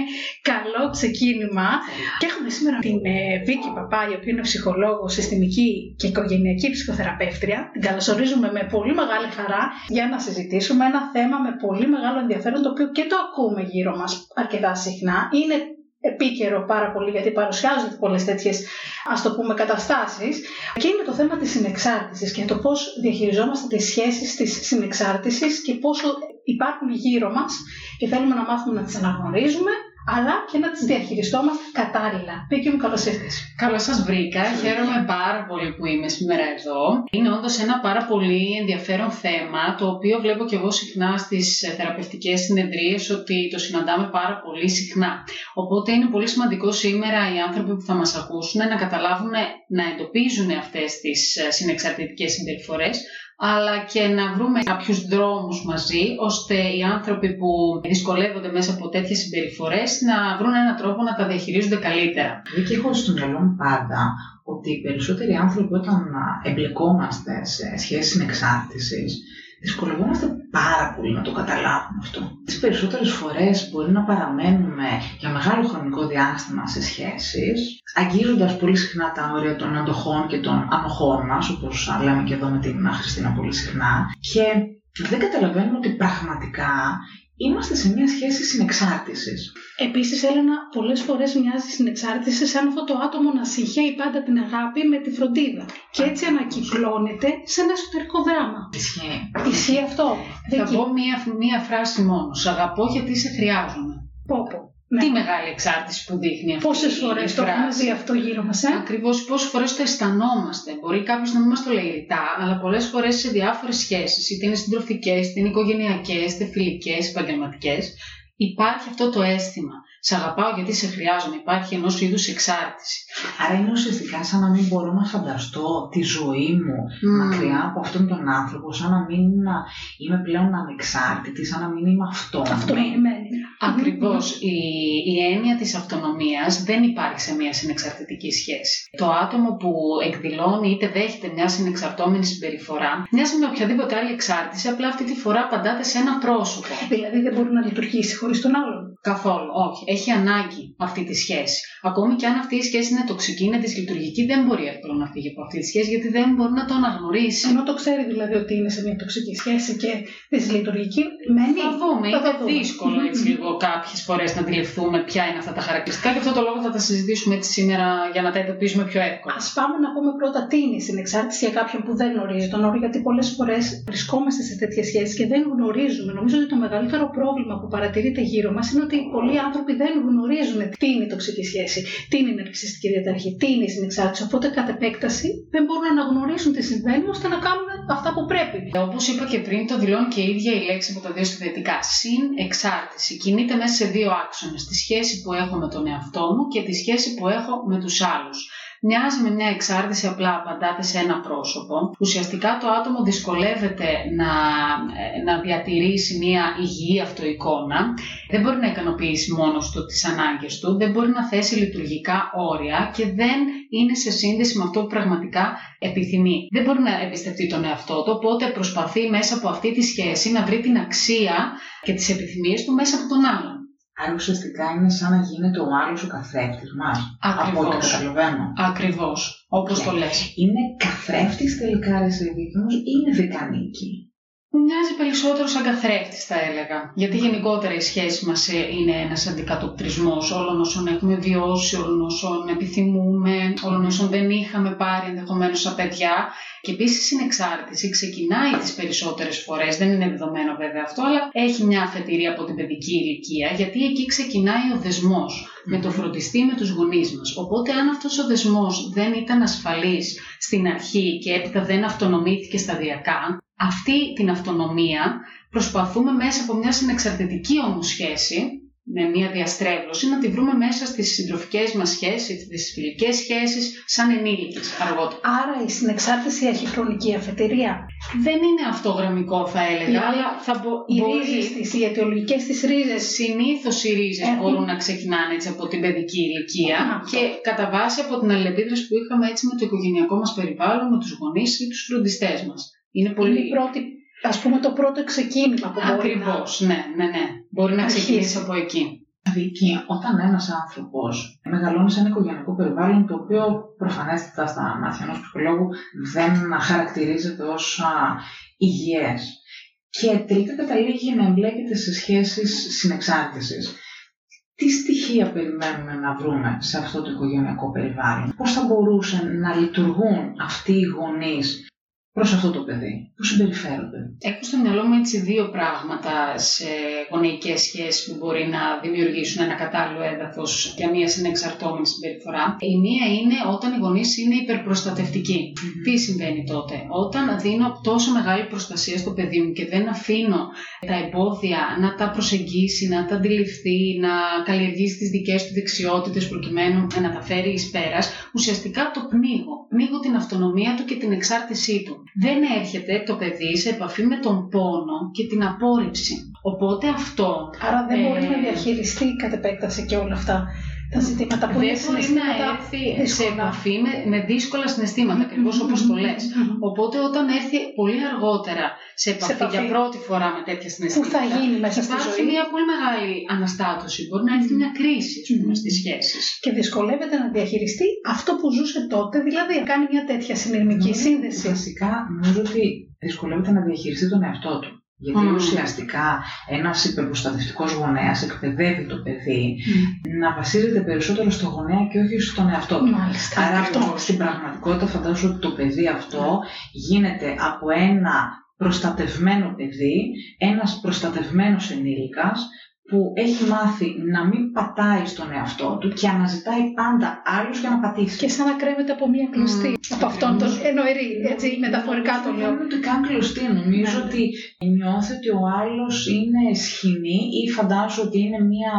Θα πούμε καλό ξεκίνημα. Και έχουμε σήμερα την ε, Βίκη Παπά, η οποία είναι ψυχολόγος, συστημική και οικογενειακή ψυχοθεραπεύτρια. Την καλωσορίζουμε με πολύ μεγάλη χαρά για να συζητήσουμε ένα θέμα με πολύ μεγάλο ενδιαφέρον, το οποίο και το ακούμε γύρω μας αρκετά συχνά. Είναι επίκαιρο πάρα πολύ γιατί παρουσιάζονται πολλές τέτοιες ας το πούμε καταστάσεις και είναι το θέμα της συνεξάρτησης και το πώς διαχειριζόμαστε τις σχέσεις της συνεξάρτησης και πόσο υπάρχουν γύρω μας και θέλουμε να μάθουμε να τις αναγνωρίζουμε αλλά και να τις διαχειριστόμαστε κατάλληλα. Πήκε μου καλώς ήρθες. Καλώς σας βρήκα. Χαίρομαι πάρα πολύ που είμαι σήμερα εδώ. Είναι όντως ένα πάρα πολύ ενδιαφέρον θέμα, το οποίο βλέπω και εγώ συχνά στις θεραπευτικές συνεδρίες, ότι το συναντάμε πάρα πολύ συχνά. Οπότε είναι πολύ σημαντικό σήμερα οι άνθρωποι που θα μας ακούσουν να καταλάβουν, να εντοπίζουν αυτές τις συνεξαρτητικές συμπεριφορές, αλλά και να βρούμε κάποιους δρόμους μαζί, ώστε οι άνθρωποι που δυσκολεύονται μέσα από τέτοιες συμπεριφορές να βρουν έναν τρόπο να τα διαχειρίζονται καλύτερα. Και έχω στο μυαλό μου πάντα ότι οι περισσότεροι άνθρωποι όταν εμπλεκόμαστε σε σχέσεις συνεξάρτησης, δυσκολευόμαστε πάρα πολύ να το καταλάβουμε αυτό. Τις περισσότερες φορές μπορεί να παραμένουμε για μεγάλο χρονικό διάστημα σε σχέσεις, αγγίζοντας πολύ συχνά τα όρια των αντοχών και των ανοχών μας, όπως λέμε και εδώ με την Χριστίνα πολύ συχνά, και δεν καταλαβαίνουμε ότι πραγματικά είμαστε σε μια σχέση συνεξάρτησης. Επίσης, Έλενα, πολλές φορές μοιάζει η συνεξάρτηση σαν αυτό το άτομο να συγχαίει πάντα την αγάπη με τη φροντίδα. Και έτσι ανακυκλώνεται σε ένα εσωτερικό δράμα. Ισχύει. Ισχύει αυτό. Θα πω μία, μία φράση μόνος. Σ' αγαπώ γιατί σε χρειάζομαι. Πόπο. Ναι. Τι μεγάλη εξάρτηση που δείχνει αυτή Πόσες φορές το έχουμε δει αυτό γύρω μας, ε; Ακριβώς, πόσες φορές το αισθανόμαστε. Μπορεί κάποιος να μην μας το λέει ρητά, αλλά πολλές φορές σε διάφορες σχέσεις, είτε είναι συντροφικές, είτε είναι οικογενειακές, είτε φιλικές, επαγγελματικές, υπάρχει αυτό το αίσθημα. Σε αγαπάω γιατί σε χρειάζομαι. Υπάρχει ενός είδους εξάρτηση. Άρα είναι ουσιαστικά σαν να μην μπορώ να φανταστώ τη ζωή μου mm. μακριά από αυτόν τον άνθρωπο, σαν να μην είμαι πλέον ανεξάρτητη, σαν να μην είμαι αυτόνομη. Αυτονομημένη. Ακριβώς. Η, η έννοια της αυτονομίας δεν υπάρχει σε μια συνεξαρτητική σχέση. Το άτομο που εκδηλώνει είτε δέχεται μια συνεξαρτώμενη συμπεριφορά μοιάζει με οποιαδήποτε άλλη εξάρτηση, απλά αυτή τη φορά απαντάτε σε ένα πρόσωπο. Δηλαδή δεν μπορεί να λειτουργήσει χωρίς τον άλλον. Καθόλου, όχι. Έχει ανάγκη αυτή τη σχέση. Ακόμη και αν αυτή η σχέση είναι τοξική, είναι δυσλειτουργική, δεν μπορεί εύκολα να φύγει από αυτή τη σχέση γιατί δεν μπορεί να το αναγνωρίσει. Ενώ το ξέρει δηλαδή ότι είναι σε μια τοξική σχέση και δυσλειτουργική, μένει. Θα δούμε. είναι δύσκολο έτσι λίγο κάποιες φορές να αντιληφθούμε ποια είναι αυτά τα χαρακτηριστικά και αυτό το λόγο θα τα συζητήσουμε έτσι σήμερα για να τα εντοπίσουμε πιο εύκολα. Α πάμε να πούμε πρώτα τι είναι η συνεξάρτηση για κάποιον που δεν γνωρίζει τον όρο, γιατί πολλές φορές βρισκόμαστε σε τέτοιες σχέσεις και δεν γνωρίζουμε. Νομίζω ότι το μεγαλύτερο πρόβλημα που παρατηρείται γύρω μας είναι ότι πολλοί άνθρωποι δεν γνωρίζουν τι είναι η τοξική σχέση, τι είναι η ναρκιστική διαταραχή, τι είναι η συνεξάρτηση. Οπότε, κατ' επέκταση, δεν μπορούν να αναγνωρίσουν τι συμβαίνει ώστε να κάνουν αυτά που πρέπει. Όπως είπα και πριν, το δηλώνει και η ίδια η λέξη από τα δύο συνδετικά. Συνεξάρτηση. Κινείται μέσα σε δύο άξονες. Τη σχέση που έχω με τον εαυτό μου και τη σχέση που έχω με τους άλλους μοιάζει με μια εξάρτηση, απλά απαντάτε σε ένα πρόσωπο. Ουσιαστικά το άτομο δυσκολεύεται να, ε, να διατηρήσει μια υγιή αυτοεικόνα, δεν μπορεί να ικανοποιήσει μόνος του τις ανάγκες του, δεν μπορεί να θέσει λειτουργικά όρια και δεν είναι σε σύνδεση με αυτό που πραγματικά επιθυμεί. Δεν μπορεί να εμπιστευτεί τον εαυτό του, οπότε προσπαθεί μέσα από αυτή τη σχέση να βρει την αξία και τις επιθυμίες του μέσα από τον άλλον. Άρα ουσιαστικά είναι σαν να γίνεται ο άλλος ο καθρέφτης μας. Από ό,τι καταλαβαίνω. Ακριβώς. Όπως το λες. Είναι καθρέφτης τελικά ρε ή είναι δικανίκη. Μοιάζει περισσότερο σαν καθρέφτης, θα έλεγα. Γιατί γενικότερα η σχέση μας ε, είναι ένας αντικατοπτρισμός όλων όσων έχουμε βιώσει, όλων όσων επιθυμούμε, όλων όσων δεν είχαμε πάρει ενδεχομένως σαν παιδιά. Και επίσης η συνεξάρτηση ξεκινάει τις περισσότερες φορές, δεν είναι δεδομένο βέβαια αυτό, αλλά έχει μια αφετηρία από την παιδική ηλικία, γιατί εκεί ξεκινάει ο δεσμός με το φροντιστή με τους γονείς μας. Οπότε, αν αυτός ο δεσμός δεν ήταν ασφαλής στην αρχή και έπειτα δεν αυτονομήθηκε σταδιακά, αυτή την αυτονομία προσπαθούμε μέσα από μια συνεξαρτητική όμως σχέση, με μια διαστρέβλωση, να τη βρούμε μέσα στις συντροφικές μας σχέσεις, στις φιλικές σχέσεις, σαν ενήλικες αργότερα. Άρα η συνεξάρτηση έχει χρονική αφετηρία. Δεν είναι αυτογραμμικό θα έλεγα, αλλά θα μπο... οι μπορεί... ρίζες της, οι αιτιολογικές της ρίζες. Συνήθως οι ρίζες έχουν... μπορούν να ξεκινάνε έτσι από την παιδική ηλικία και κατά βάση από την αλληλεπίδραση που είχαμε έτσι με το οικογενειακό μας περιβάλλον, με τους γονείς ή τους φροντιστές μας. Είναι πολύ... Είναι πρώτη, ας πούμε το πρώτο ξεκίνημα που Ακριβώς, μπορεί να... ναι, ναι, ναι. Μπορεί να ξεκινήσει από εκεί. Βίκυ, όταν ένας άνθρωπος μεγαλώνει σε ένα οικογενειακό περιβάλλον το οποίο προφανέστατα στα μάτια ενός ψυχολόγου δεν χαρακτηρίζεται ως υγιές και τελικά καταλήγει να εμπλέκεται σε σχέσεις συνεξάρτησης. Τι στοιχεία περιμένουμε να βρούμε σε αυτό το οικογενειακό περιβάλλον, πώς θα μπορούσαν να λειτουργούν αυτοί οι γονείς προς αυτό το παιδί, πώς συμπεριφέρονται. Έχω στο μυαλό μου έτσι δύο πράγματα σε γονεϊκές σχέσεις που μπορεί να δημιουργήσουν ένα κατάλληλο έδαφος για μια συνεξαρτώμενη συμπεριφορά. Η μία είναι όταν οι γονείς είναι υπερπροστατευτικοί. Τι συμβαίνει τότε, όταν δίνω τόσο μεγάλη προστασία στο παιδί μου και δεν αφήνω τα εμπόδια να τα προσεγγίσει, να τα αντιληφθεί, να καλλιεργήσει τις δικές του δεξιότητες προκειμένου να τα φέρει εις πέρας, ουσιαστικά το πνίγω. Πνίγω την αυτονομία του και την εξάρτησή του δεν έρχεται το παιδί σε επαφή με τον πόνο και την απόρριψη. Οπότε αυτό... Άρα δεν μπορεί να ε, διαχειριστεί κατ' επέκταση και όλα αυτά τα ζητήματα που δεν μπορεί να έρθει σε επαφή με, με δύσκολα συναισθήματα, ακριβώς όπως το λες. Οπότε όταν έρθει πολύ αργότερα σε επαφή, σε για πρώτη φορά με τέτοια συναισθήματα, που θα γίνει μέσα στη υπάρχει μια πολύ μεγάλη αναστάτωση. Μπορεί να έρθει μια κρίση στις σχέσεις. Και δυσκολεύεται να διαχειριστεί αυτό που ζούσε τότε, δηλαδή να κάνει μια τέτοια συνειρμική σύνδεση. Φυσικά νομίζω ότι δυσκολεύεται να διαχειριστεί τον εαυτό του. Γιατί mm. ουσιαστικά ένας υπερποστατευτικό γονέας εκπαιδεύει το παιδί να βασίζεται περισσότερο στο γονέα και όχι στον εαυτό του. Μάλιστα, Άρα αυτό. στην πραγματικότητα φαντάζομαι ότι το παιδί αυτό γίνεται από ένα προστατευμένο παιδί, ένας προστατευμένος ενήλικας που έχει μάθει να μην πατάει στον εαυτό του και αναζητάει πάντα άλλους για να πατήσει. Και σαν να κρέμεται από μία κλωστή. Mm. Από αυτόν τον εννοηρή, έτσι μεταφορικά το λέω. Δεν ότι καν κλωστή. Νομίζω ναι. ότι νιώθει ότι ο άλλος είναι σχοινή ή φαντάζω ότι είναι μία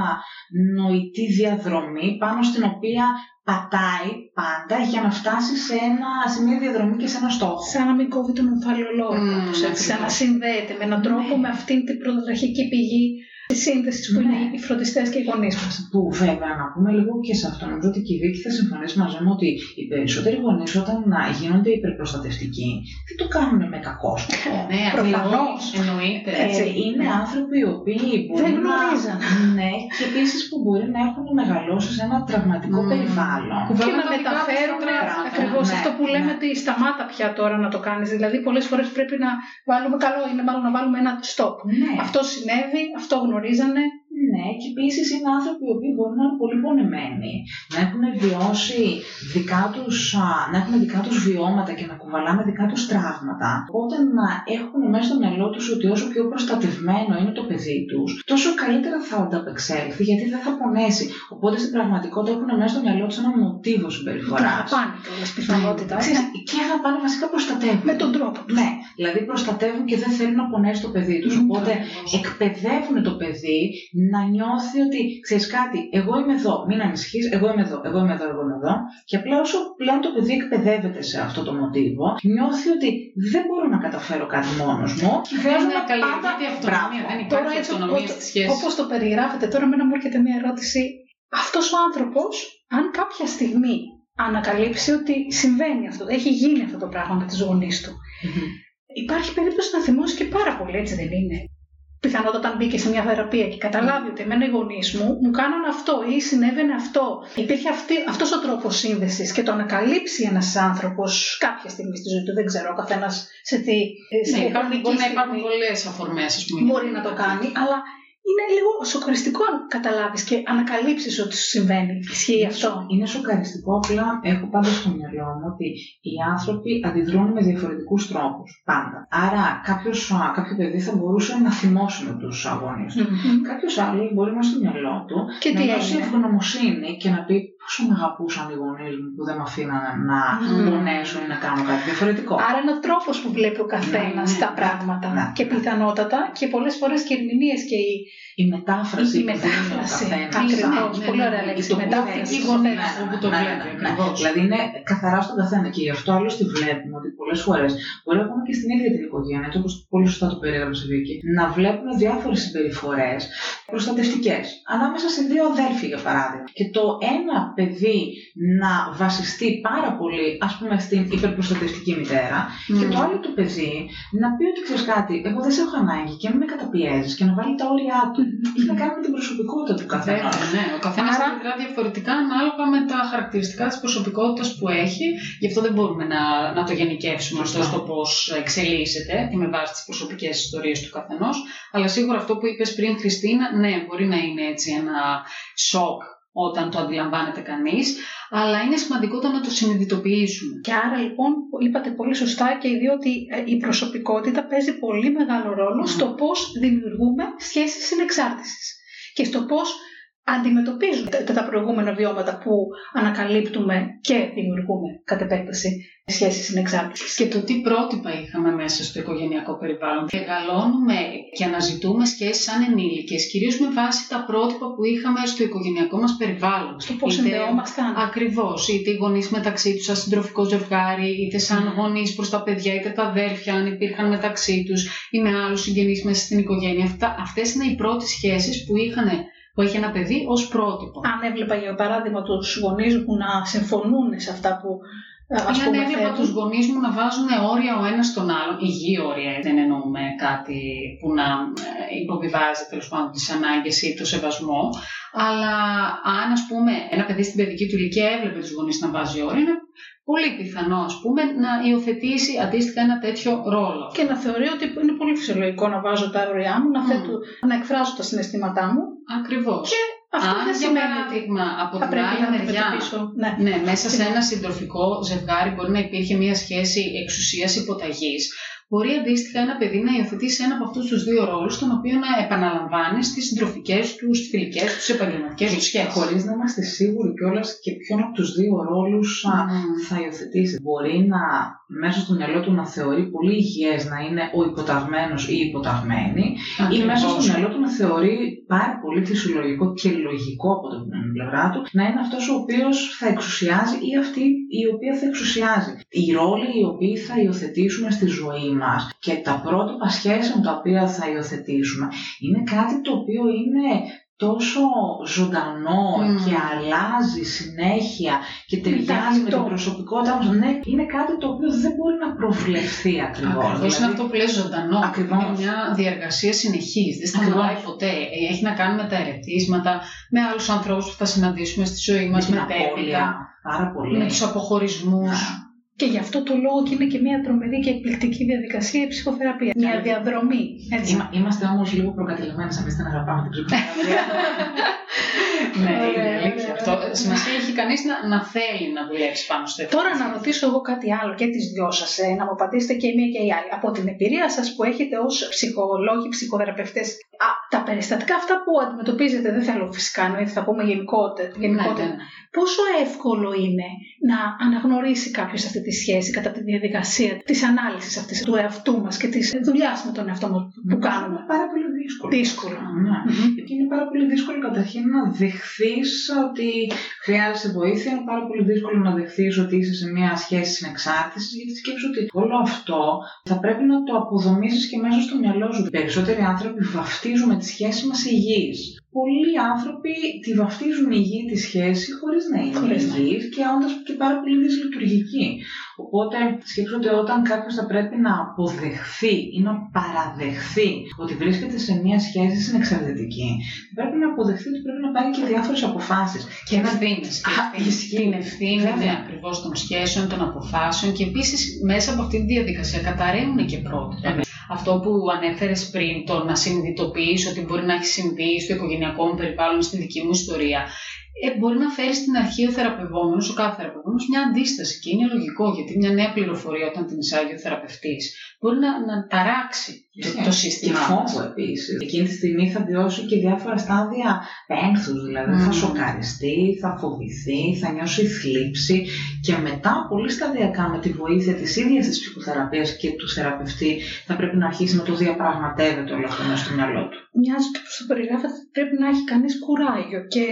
νοητή διαδρομή πάνω στην οποία πατάει πάντα για να φτάσει σε, ένα, σε μια διαδρομή και σε ένα στόχο. Σαν να μην κόβει τον ομφαλιολόγο, mm, σαν να συνδέεται με έναν τρόπο ναι. με αυτήν την πρωτοτραχική πηγή τη σύνδεση που είναι ναι. οι φροντιστές και οι γονείς μας. Που βέβαια να πούμε λίγο και σε αυτό, νομίζω ότι και η Βίκη θα συμφωνήσει μαζί μου ότι οι περισσότεροι γονείς όταν να γίνονται υπερπροστατευτικοί δεν το κάνουν με κακό σκοπό. Ναι, προφανώς. Εννοείται. Ε, είναι άνθρωποι οι οποίοι μπορεί δεν γνωρίζαν. Ναι, και επίσης που μπορεί να έχουν μεγαλώσει σε ένα τραυματικό mm. περιβάλλον. Που και να μεταφέρουν ακριβώς ναι, αυτό που λέμε ναι. ότι σταμάτα πια τώρα να το κάνεις. Δηλαδή, πολλές φορές πρέπει να βάλουμε καλό, είναι μάλλον να βάλουμε ένα stop. Ναι. Αυτό συνέβη, αυτό γνωρίζουμε γνωρίζανε. Ναι, και επίσης είναι άνθρωποι οι οποίοι μπορεί να είναι πολύ πονεμένοι, να έχουν βιώσει δικά τους, να έχουν δικά τους βιώματα και να κουβαλάνε δικά τους τραύματα. Οπότε να έχουν μέσα στο μυαλό τους ότι όσο πιο προστατευμένο είναι το παιδί τους, τόσο καλύτερα θα ανταπεξέλθει γιατί δεν θα πονέσει. Οπότε στην πραγματικότητα έχουν μέσα στο μυαλό τους ένα μοτίβο συμπεριφοράς. Και αγαπάνε κιόλας πιθανότητα. Και αγαπάνε βασικά προστατεύουν. Με τον τρόπο τους. Ναι, δηλαδή προστατεύουν και δεν θέλουν να πονέσει το παιδί τους. Οπότε εκπαιδεύουν το παιδί να νιώθει ότι ξέρεις κάτι, εγώ είμαι εδώ, μην ανησυχείς, εγώ είμαι εδώ, εγώ είμαι εδώ, εγώ είμαι εδώ. Και απλά όσο πλέον το παιδί εκπαιδεύεται σε αυτό το μοτίβο, νιώθει ότι δεν μπορώ να καταφέρω κάτι μόνος μου και χρειάζομαι να καλλιεργείται αυτονομία. Δεν υπάρχει αυτονομία στη σχέση. Όπως το περιγράφετε, τώρα με μου έρχεται μια ερώτηση. Αυτός ο άνθρωπος, αν κάποια στιγμή ανακαλύψει ότι συμβαίνει αυτό, έχει γίνει αυτό το πράγμα με τι γονείς του. Υπάρχει περίπτωση να θυμώσει και πάρα πολύ, έτσι δεν είναι; Πιθανότατα όταν μπήκε σε μια θεραπεία και καταλάβει ότι εμένα οι γονείς μου μου κάνανε αυτό ή συνέβαινε αυτό. Υπήρχε αυτός ο τρόπος σύνδεσης και το ανακαλύψει ένας άνθρωπος κάποια στιγμή στη ζωή του, δεν ξέρω, ο καθένας σε τι. Σε ναι, μπορεί να υπάρχουν πολλές αφορμές, ας πούμε. Μπορεί να το κάνει, αλλά είναι λίγο σοκαριστικό αν καταλάβεις και ανακαλύψεις ότι σου συμβαίνει. Ισχύει αυτό; Είναι σοκαριστικό, απλά έχω πάντα στο μυαλό μου ότι οι άνθρωποι αντιδρούν με διαφορετικούς τρόπους. Πάντα. Άρα κάποιος, κάποιο παιδί θα μπορούσε να θυμώσει με τους αγώνες του. Mm-hmm. Κάποιος άλλος μπορεί να στο μυαλό του και να δώσει ευγνωμοσύνη και να πει πόσο με αγαπούσαν οι γονείς μου που δεν με αφήναν να πονέσω ή να κάνω κάτι διαφορετικό; Άρα είναι ο τρόπος που βλέπει ο καθένας ναι, τα ναι, πράγματα. Ναι, και πιθανότατα και πολλές φορές και ερμηνείες και οι η μετάφραση η μετάφραση. Ακριβώς. Πολύ ωραία λέξη. Η μετάφραση γονέας που το βλέπει. Δηλαδή είναι καθαρά στον καθένα και γι' αυτό άλλωστε βλέπουμε ότι πολλές φορές μπορεί ακόμα και στην ίδια την οικογένεια, όπως πολύ σωστά το περιέγραψες Βίκη, να βλέπουμε διάφορες συμπεριφορές προστατευτικές. Ανάμεσα σε δύο αδέλφια, για παράδειγμα. Και το ένα παιδί να βασιστεί πάρα πολύ, ας πούμε, στην υπερπροστατευτική μητέρα, και το άλλο το παιδί να πει ότι ξέρεις κάτι, εγώ δεν σε έχω ανάγκη και μην με καταπιέζεις και να βάλει τα όρια του. Έχει να κάνει με την προσωπικότητα του καθένα. Ναι, ο καθένας Άρα... αντιδρά διαφορετικά ανάλογα με τα χαρακτηριστικά της προσωπικότητας που έχει. Γι' αυτό δεν μπορούμε να, να το γενικεύσουμε ωστόσο το πώς εξελίσσεται και με βάση τις προσωπικές ιστορίες του καθενός. Αλλά σίγουρα αυτό που είπες πριν, Χριστίνα, ναι, μπορεί να είναι έτσι ένα σοκ όταν το αντιλαμβάνεται κανείς, αλλά είναι σημαντικό να το συνειδητοποιήσουμε. Και άρα λοιπόν είπατε πολύ σωστά και οι δύο ότι ε, η προσωπικότητα παίζει πολύ μεγάλο ρόλο στο πώς δημιουργούμε σχέσεις συνεξάρτησης και στο πώς αντιμετωπίζουμε τα προηγούμενα βιώματα που ανακαλύπτουμε και δημιουργούμε κατ' επέκταση σχέσεις συνεξάρτησης. Και το τι πρότυπα είχαμε μέσα στο οικογενειακό περιβάλλον. Μεγαλώνουμε και αναζητούμε σχέσεις σαν ενήλικες, κυρίως με βάση τα πρότυπα που είχαμε στο οικογενειακό μας περιβάλλον. Στο πώς συνδεόμασταν. Ακριβώς. Είτε οι γονείς μεταξύ τους, σαν συντροφικό ζευγάρι, είτε σαν mm. γονείς προς τα παιδιά, είτε τα αδέρφια, αν υπήρχαν μεταξύ τους ή με άλλους συγγενείς μέσα στην οικογένεια. Αυτά, αυτές είναι οι πρώτες σχέσεις που είχαν που έχει ένα παιδί ως πρότυπο. Αν έβλεπα για παράδειγμα τους γονείς μου να συμφωνούν σε αυτά που Ας ή αν έβλεπα τους γονείς μου να βάζουν όρια ο ένας στον άλλον, υγιή όρια, δεν εννοούμε κάτι που να ε, υποβιβάζει τέλος πάντων τις ανάγκες ή το σεβασμό. Αλλά αν, ας πούμε, ένα παιδί στην παιδική του ηλικία έβλεπε τους γονείς να βάζει όρια, είναι πολύ πιθανό, ας πούμε, να υιοθετήσει αντίστοιχα ένα τέτοιο ρόλο. Και να θεωρεί ότι είναι πολύ φυσιολογικό να βάζω τα όρια μου, να, θέτω, να εκφράζω τα συναισθήματά μου. Ακριβώς. Και αυτό Αν, δεν για παράδειγμα, από την άλλη μεριά, ναι. ναι, μέσα σε ένα συντροφικό ζευγάρι μπορεί να υπήρχε μια σχέση εξουσίας υποταγής, μπορεί αντίστοιχα ένα παιδί να υιοθετήσει ένα από αυτούς τους δύο ρόλους, τον οποίο να επαναλαμβάνεις στις συντροφικές τους, στις φιλικές τους, επαγγελματικές τους σχέσεις. Χωρίς να είμαστε σίγουροι κιόλας και ποιον από τους δύο ρόλους mm. θα υιοθετήσει. Μπορεί να μέσα στο μυαλό του να θεωρεί πολύ υγιές να είναι ο υποταγμένος ή η υποταγμένη, ή μέσα στο μυαλό του να θεωρεί πάρα πολύ φυσιολογικό και λογικό από την πλευρά του να είναι αυτός ο οποίος θα εξουσιάζει ή αυτή η οποία θα εξουσιάζει. Οι ρόλοι οι οποίοι θα υιοθετήσουμε στη ζωή μας και τα πρότυπα σχέσεων τα οποία θα υιοθετήσουμε είναι κάτι το οποίο είναι τόσο ζωντανό και αλλάζει συνέχεια και ταιριάζει με την προσωπικότητα μας. Ναι, είναι κάτι το οποίο δεν μπορεί να προβλεφθεί ακριβώς. Ακριβώς δηλαδή... είναι αυτό που λέει ζωντανό. Ακριβώς. Είναι μια διαργασία συνεχής. Δεν σταματάει ποτέ. Έχει να κάνει με τα ερετήσματα, με άλλους ανθρώπους που θα συναντήσουμε στη ζωή μας, με, με Πάρα πολύ. Με τους αποχωρισμούς. Και γι' αυτό το λόγο και είναι και μια τρομερή και εκπληκτική διαδικασία η ψυχοθεραπεία. Μια διαδρομή. Έτσι. Είμα, είμαστε όμως λίγο προκατηλημένοι σαν να αγαπάμε την ψυχοθεραπεία. ναι, είναι αλήθεια αυτό. Σημασία έχει κανείς να, να θέλει να δουλέψει πάνω στο Τώρα να ρωτήσω εγώ κάτι άλλο και τις δυο σας, ε, να μου απαντήσετε και η μία και η άλλη. Από την εμπειρία σας που έχετε ως ψυχολόγοι, ψυχοθεραπευτές, τα περιστατικά αυτά που αντιμετωπίζετε, δεν θέλω φυσικά να θα πούμε γενικότερα, γενικότερα ναι, ναι. πόσο εύκολο είναι να αναγνωρίσει κάποιος αυτή τη σχέση κατά τη διαδικασία της ανάλυσης αυτής του εαυτού μας και της δουλειάς με τον εαυτό μας που κάνουμε; Πάρα πολύ δύσκολο. Δύσκολο. Ναι. Mm-hmm. Είναι πάρα πολύ δύσκολο καταρχήν να δεχθείς ότι χρειάζεσαι βοήθεια. Είναι πάρα πολύ δύσκολο να δεχθείς ότι είσαι σε μια σχέση συνεξάρτησης, γιατί σκέφτεσαι ότι όλο αυτό θα πρέπει να το αποδομήσεις και μέσα στο μυαλό σου. Οι περισσότεροι άνθρωποι βαφτίζουμε τη σχέση μας υγιή πολλοί άνθρωποι τη βαφτίζουν υγιή τη σχέση χωρίς να είναι υγιή και όντας και πάρα πολύ δυσλειτουργική. Οπότε σκέφτονται όταν κάποιος θα πρέπει να αποδεχθεί ή να παραδεχθεί ότι βρίσκεται σε μια σχέση συνεξαρτητική, πρέπει να αποδεχθεί ότι πρέπει να πάρει και διάφορες αποφάσεις. Και ευθύνε. Και την ευθύνη ναι, ακριβώς των σχέσεων, των αποφάσεων και επίσης μέσα από αυτή τη διαδικασία καταραίουν και πρότυπα αυτό που ανέφερες πριν, το να συνειδητοποιήσει ότι μπορεί να έχει συμβεί στο οικογενειακό μου περιβάλλον, στη δική μου ιστορία, ε, μπορεί να φέρεις στην αρχή ο θεραπευόμενος, ο κάθε θεραπευόμενος, μια αντίσταση. Και είναι λογικό, γιατί μια νέα πληροφορία όταν την εισάγει ο θεραπευτής μπορεί να, να ταράξει το, το σύστημα. Και φόβο επίσης. Εκείνη τη στιγμή θα βιώσει και διάφορα στάδια πένθου. Δηλαδή mm. θα σοκαριστεί, θα φοβηθεί, θα νιώσει θλίψη. Και μετά, πολύ σταδιακά, με τη βοήθεια της ίδιας της ψυχοθεραπείας και του θεραπευτή, θα πρέπει να αρχίσει να το διαπραγματεύεται όλο αυτό μέσα στο μυαλό του. Μοιάζει και όπως το περιγράφεται, πρέπει να έχει κανείς κουράγιο και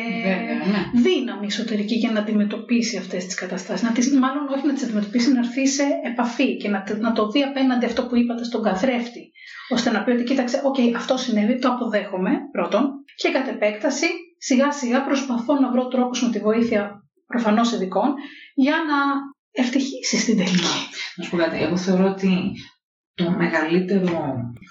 ναι. δύναμη εσωτερική για να αντιμετωπίσει αυτές τις καταστάσεις. Να τις, μάλλον όχι να τις αντιμετωπίσει, να έρθει σε επαφή και να, να το δει απέναντι αυτό αυτό που είπατε στον καθρέφτη, ώστε να πει ότι κοίταξε, οκ, αυτό συνέβη, το αποδέχομαι πρώτον, και κατ' επέκταση σιγά σιγά προσπαθώ να βρω τρόπους με τη βοήθεια προφανώς ειδικών για να ευτυχήσεις στην τελική. Να σου πω κάτι, εγώ θεωρώ ότι το μεγαλύτερο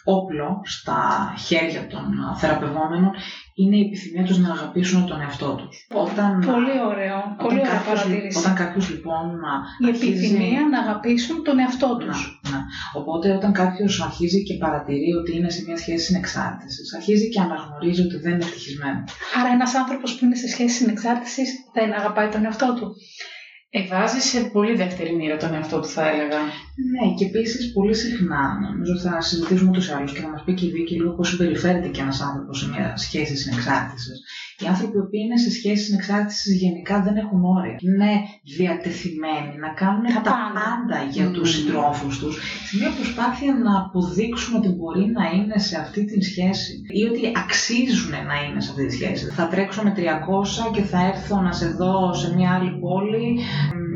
όπλο στα χέρια των θεραπευόμενων είναι η επιθυμία τους να αγαπήσουν τον εαυτό τους. Όταν, πολύ ωραίο, όταν πολύ ωραία παρατήρηση. Όταν κάποιος λοιπόν Η επιθυμία να αγαπήσουν τον εαυτό τους. Να, να. Οπότε όταν κάποιος αρχίζει και παρατηρεί ότι είναι σε μια σχέση συνεξάρτησης, αρχίζει και αναγνωρίζει ότι δεν είναι ευτυχισμένος. Άρα ένας άνθρωπος που είναι σε σχέση συνεξάρτησης δεν αγαπάει τον εαυτό του. Ευάζει σε πολύ δεύτερη μοίρα τον εαυτό του, θα έλεγα. Ναι, και επίσης πολύ συχνά, νομίζω θα συζητήσουμε ούτω ή άλλω και θα μας πει και η Βίκη λίγο πώς συμπεριφέρεται και ένας άνθρωπος σε μια σχέση συνεξάρτησης. Οι άνθρωποι που είναι σε σχέση συνεξάρτηση γενικά δεν έχουν όρια. Είναι διατεθειμένοι να κάνουν τα, πάντα για mm. τους συντρόφους τους σε μια προσπάθεια να αποδείξουν ότι μπορεί να είναι σε αυτή τη σχέση ή ότι αξίζουν να είναι σε αυτή τη σχέση. Θα τρέξω με 300 και θα έρθω να σε δω σε μια άλλη πόλη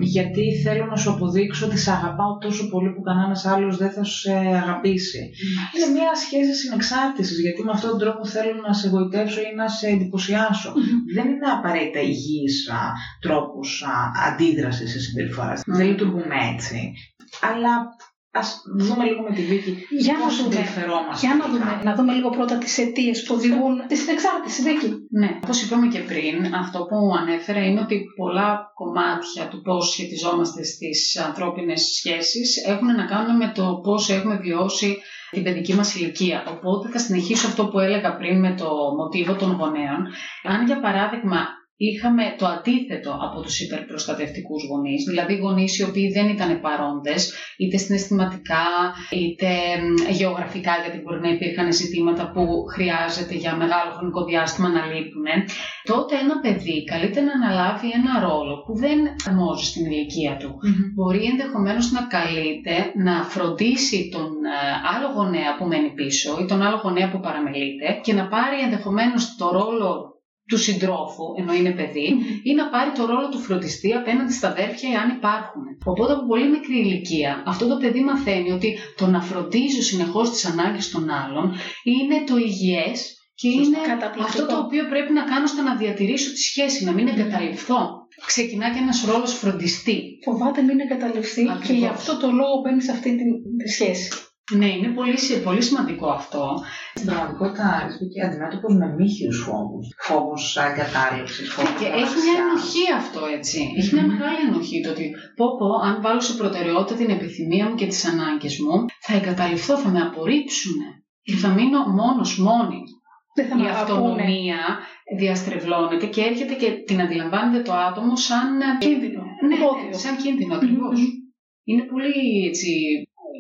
γιατί θέλω να σου αποδείξω ότι σε αγαπάω τόσο πολύ που κανένας άλλος δεν θα σε αγαπήσει. Είναι μια σχέση συνεξάρτησης, γιατί με αυτόν τον τρόπο θέλω να σε εγωιτεύσω ή να σε εντυπωσιάσω. Δεν είναι απαραίτητα υγιής τρόπος αντίδρασης σε συμπεριφοράς. Δεν λειτουργούμε έτσι. Αλλά Α δούμε λίγο με τη Βίκη για πώς να δούμε, Για να δούμε, να δούμε λίγο πρώτα τις αιτίες που οδηγούν τη συνεξάρτηση, Βίκη. Ναι, όπως είπαμε και πριν, αυτό που ανέφερα είναι ότι πολλά κομμάτια του πώς σχετιζόμαστε στις ανθρώπινες σχέσεις έχουν να κάνουν με το πώς έχουμε βιώσει την παιδική μας ηλικία. Οπότε θα συνεχίσω αυτό που έλεγα πριν με το μοτίβο των γονέων. Αν για παράδειγμα είχαμε το αντίθετο από τους υπερπροστατευτικούς γονείς, δηλαδή γονείς οι οποίοι δεν ήταν παρόντες, είτε συναισθηματικά, είτε γεωγραφικά, γιατί μπορεί να υπήρχαν ζητήματα που χρειάζεται για μεγάλο χρονικό διάστημα να λείπουν, τότε ένα παιδί καλείται να αναλάβει ένα ρόλο που δεν αρμόζει στην ηλικία του. Μπορεί ενδεχομένως να καλείται να φροντίσει τον ε, άλλο γονέα που μένει πίσω ή τον άλλο γονέα που παραμελείται και να πάρει ενδεχομένως το ρόλο του συντρόφου, ενώ είναι παιδί, ή να πάρει το ρόλο του φροντιστή απέναντι στα αδέρφια, εάν υπάρχουν. Οπότε από πολύ μικρή ηλικία αυτό το παιδί μαθαίνει ότι το να φροντίζω συνεχώς τις ανάγκες των άλλων είναι το υγιές και είναι αυτό το οποίο πρέπει να κάνω ώστε να διατηρήσω τη σχέση, να μην εγκαταλειφθώ. Ξεκινά και ένας ρόλος φροντιστή. Φοβάται μην εγκαταλειφθεί και γι' αυτό το λόγο μπαίνει σε αυτή τη σχέση. Ναι, είναι πολύ, πολύ σημαντικό αυτό. Στην πραγματικότητα, και αντιμέτωπο με μύχιου φόβους. Φόβους εγκατάλειψης, φόβους. Και έχει μια ενοχή αυτό, έτσι. Έχει μια μεγάλη ενοχή το ότι πω, πω, αν βάλω σε προτεραιότητα την επιθυμία μου και τις ανάγκες μου, θα εγκαταλειφθώ, θα με απορρίψουν και θα μείνω μόνος, μόνη. Δεν θα η αυτονομία διαστρεβλώνεται και έρχεται και την αντιλαμβάνεται το άτομο σαν κίνδυνο. Ναι, σαν κίνδυνο Είναι πολύ έτσι,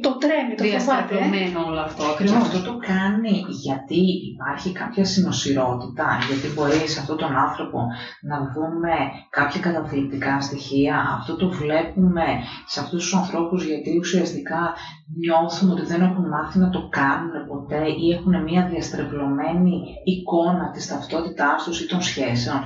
το τρέμει, το διαστατωμένο όλο αυτό. Ακριβώς. Και αυτό το κάνει γιατί υπάρχει κάποια συνοσυρότητα, γιατί μπορεί σε αυτόν τον άνθρωπο να δούμε κάποια καταθλιπτικά στοιχεία. Αυτό το βλέπουμε σε αυτούς τους ανθρώπους γιατί ουσιαστικά νιώθουν ότι δεν έχουν μάθει να το κάνουν ποτέ ή έχουν μια διαστρεβλωμένη εικόνα της ταυτότητάς τους ή των σχέσεων.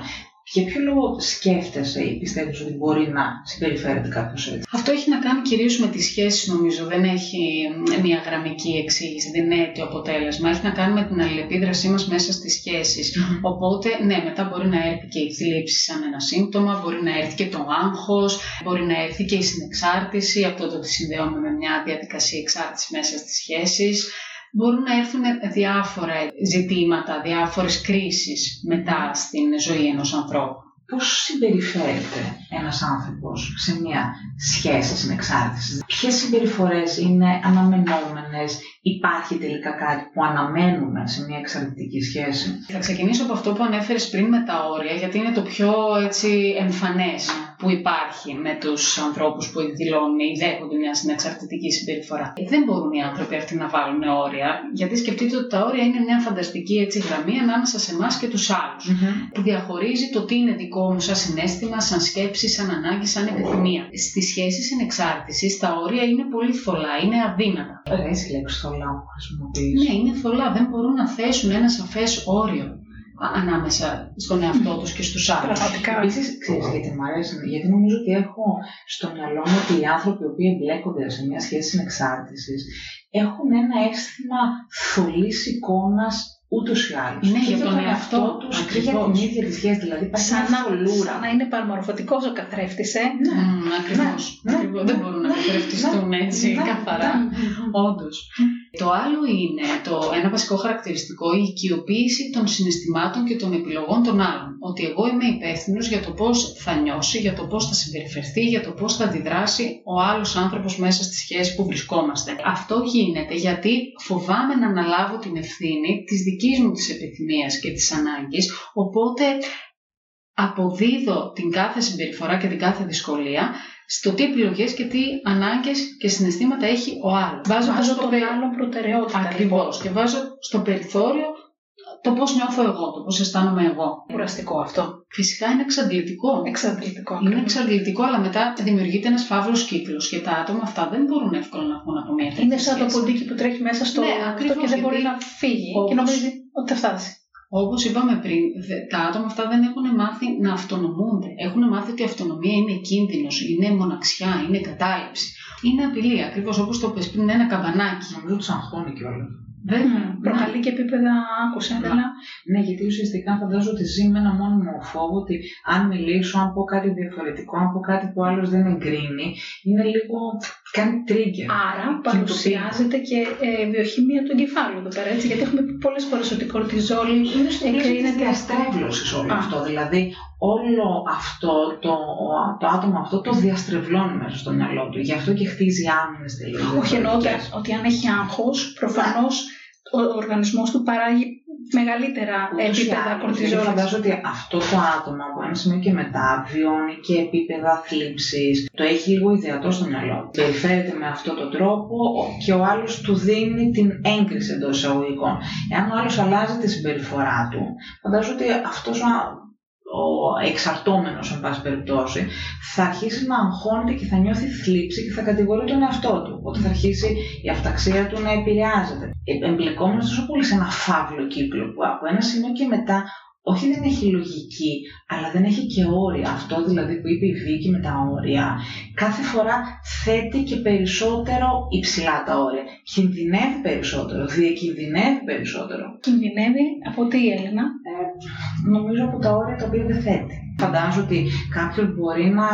Για ποιο λόγο σκέφτεσαι ή πιστεύεις ότι μπορεί να συμπεριφέρεται κάποιος έτσι; Αυτό έχει να κάνει κυρίως με τις σχέσεις, νομίζω. Δεν έχει μια γραμμική εξήγηση, δεν είναι αίτιο αποτέλεσμα. Έχει να κάνει με την αλληλεπίδρασή μας μέσα στις σχέσεις. Οπότε, ναι, μετά μπορεί να έρθει και η θλίψη σαν ένα σύμπτωμα, μπορεί να έρθει και το άγχος, μπορεί να έρθει και η συνεξάρτηση, αυτό το ότι συνδέουμε με μια διαδικασία εξάρτησης μέσα στις σχέσεις μπορούν να έρθουν διάφορα ζητήματα, διάφορες κρίσεις μετά στην ζωή ενός ανθρώπου. Πώς συμπεριφέρεται ένας άνθρωπος σε μια σχέση συνεξάρτησης. Ποιες συμπεριφορές είναι αναμενόμενες, υπάρχει τελικά κάτι που αναμένουμε σε μια εξαρτητική σχέση; Θα ξεκινήσω από αυτό που ανέφερες πριν με τα όρια, γιατί είναι το πιο έτσι εμφανές που υπάρχει με τους ανθρώπους που δηλώνουν ή δέχονται μια συνεξαρτητική συμπεριφορά. Δεν μπορούν οι άνθρωποι αυτοί να βάλουν όρια, γιατί σκεφτείτε ότι τα όρια είναι μια φανταστική έτσι γραμμή ανάμεσα σε εμάς και τους άλλους. Που διαχωρίζει το τι είναι δικό μου σαν συνέστημα, σαν σκέψη, σαν ανάγκη, σαν επιθυμία. Στι σχέσει συνεξάρτησης τα όρια είναι πολύ θολά, είναι αδύνατα. Αρέσει η λέξη θολά που χρησιμοποιεί. Ναι, είναι θολά. Δεν μπορούν να θέσουν ένα σαφές όριο. Ανάμεσα στον εαυτό τους και στους άλλους. Πραγματικά. Επίσης, ξέρεις γιατί μου αρέσει, γιατί νομίζω ότι έχω στο μυαλό μου ότι οι άνθρωποι οι οποίοι εμπλέκονται σε μια σχέση συνεξάρτηση έχουν ένα αίσθημα θολής εικόνας ούτως ή άλλως. Ναι, και για τον εαυτό τους τους, και για την ακριβώς. ίδια τη σχέση. Δηλαδή, υπάρχει Σαν μια να, θολούρα. σαν να είναι παραμορφωτικό ο καθρέφτης, ε. Ναι. Μμμ, ακριβώς. ναι, Ακριβώς. ναι, Δεν μπορούν να ναι, καθρεφτιστούν ναι, έτσι ναι, καθαρά. Ναι. Όντως. Το άλλο είναι το, ένα βασικό χαρακτηριστικό η οικειοποίηση των συναισθημάτων και των επιλογών των άλλων. Ότι εγώ είμαι υπεύθυνος για το πώς θα νιώσει, για το πώς θα συμπεριφερθεί, για το πώς θα αντιδράσει ο άλλος άνθρωπος μέσα στη σχέση που βρισκόμαστε. Αυτό γίνεται γιατί φοβάμαι να αναλάβω την ευθύνη της δικής μου της επιθυμίας και της ανάγκης, οπότε αποδίδω την κάθε συμπεριφορά και την κάθε δυσκολία στο τι επιλογές και τι ανάγκες και συναισθήματα έχει ο άλλος. Βάζω στο τον πε- άλλον προτεραιότητα. λοιπόν. Ακριβώς. Και βάζω στο περιθώριο το πώς νιώθω εγώ, το πώς αισθάνομαι εγώ. Κουραστικό αυτό. Φυσικά είναι εξαντλητικό. Εξαντλητικό. Είναι ακριβώς. εξαντλητικό, αλλά μετά δημιουργείται ένας φαύλος κύκλος και τα άτομα αυτά δεν μπορούν εύκολα να βγουν από μια τέτοια Είναι σαν το σχέση. ποντίκι που τρέχει μέσα στο Ναι, αυτό ακριβώς, και δεν μπορεί γιατί να φύγει όπως- και νομίζει ότι θα φτάσει. Όπως είπαμε πριν, δε- τα άτομα αυτά δεν έχουν μάθει να αυτονομούνται. Έχουν μάθει ότι η αυτονομία είναι κίνδυνος, είναι μοναξιά, είναι κατάληψη. Είναι απειλή, ακριβώς όπως το πες πριν, είναι ένα καμπανάκι. Νομίζω του αγχώνει κιόλας. Δεν... Προκαλεί και επίπεδα άκουσα, Ναι. αλλά Ναι, γιατί ουσιαστικά φαντάζομαι ότι ζει με ένα μόνιμο φόβο ότι αν μιλήσω, αν πω κάτι διαφορετικό, αν πω κάτι που άλλος δεν εγκρίνει, είναι λίγο. Κάνει trigger. άρα παρουσιάζεται και ε, βιοχημία του εγκεφάλου εδώ πέρα, έτσι, γιατί έχουμε πει πολλές φορές ότι η κορτιζόλη Είναι στο πλαίσιο της εγκρίνεται διαστρέβλωσης όλο Α. αυτό. Δηλαδή, όλο αυτό το, το άτομο αυτό το διαστρεβλώνει μέσα στο μυαλό του. Γι' αυτό και χτίζει άμυνες τελείω. Όχι εννοώ ότι- ότι αν έχει άγχος, προφανώς ο οργανισμός του παράγει μεγαλύτερα επίπεδα κορτιζόλης. Φαντάζομαι ότι αυτό το άτομο από ένα σημείο και μετά βιώνει και επίπεδα θλίψης. Το έχει λίγο ιδεατό στο μυαλό. του. Περιφέρεται με αυτόν τον τρόπο και ο άλλος του δίνει την έγκριση εντός εισαγωγικών. Εάν ο άλλος αλλάζει τη συμπεριφορά του, φαντάζομαι ότι αυτός ο εξαρτώμενος, εν πάση περιπτώσει, θα αρχίσει να αγχώνεται και θα νιώθει θλίψη και θα κατηγορεί τον εαυτό του. Οπότε θα αρχίσει η αυταξία του να επηρεάζεται. Ε, Εμπλεκόμενο τόσο πολύ σε ένα φαύλο κύκλο που από ένα σημείο και μετά όχι δεν έχει λογική, αλλά δεν έχει και όρια. Αυτό δηλαδή που είπε η Βίκη με τα όρια, κάθε φορά θέτει και περισσότερο υψηλά τα όρια. Κινδυνεύει περισσότερο, διακινδυνεύει περισσότερο. Κινδυνεύει από τι η Έλενα; Ε, νομίζω από τα όρια τα οποία δεν θέτει. Φαντάζομαι ότι κάποιον μπορεί να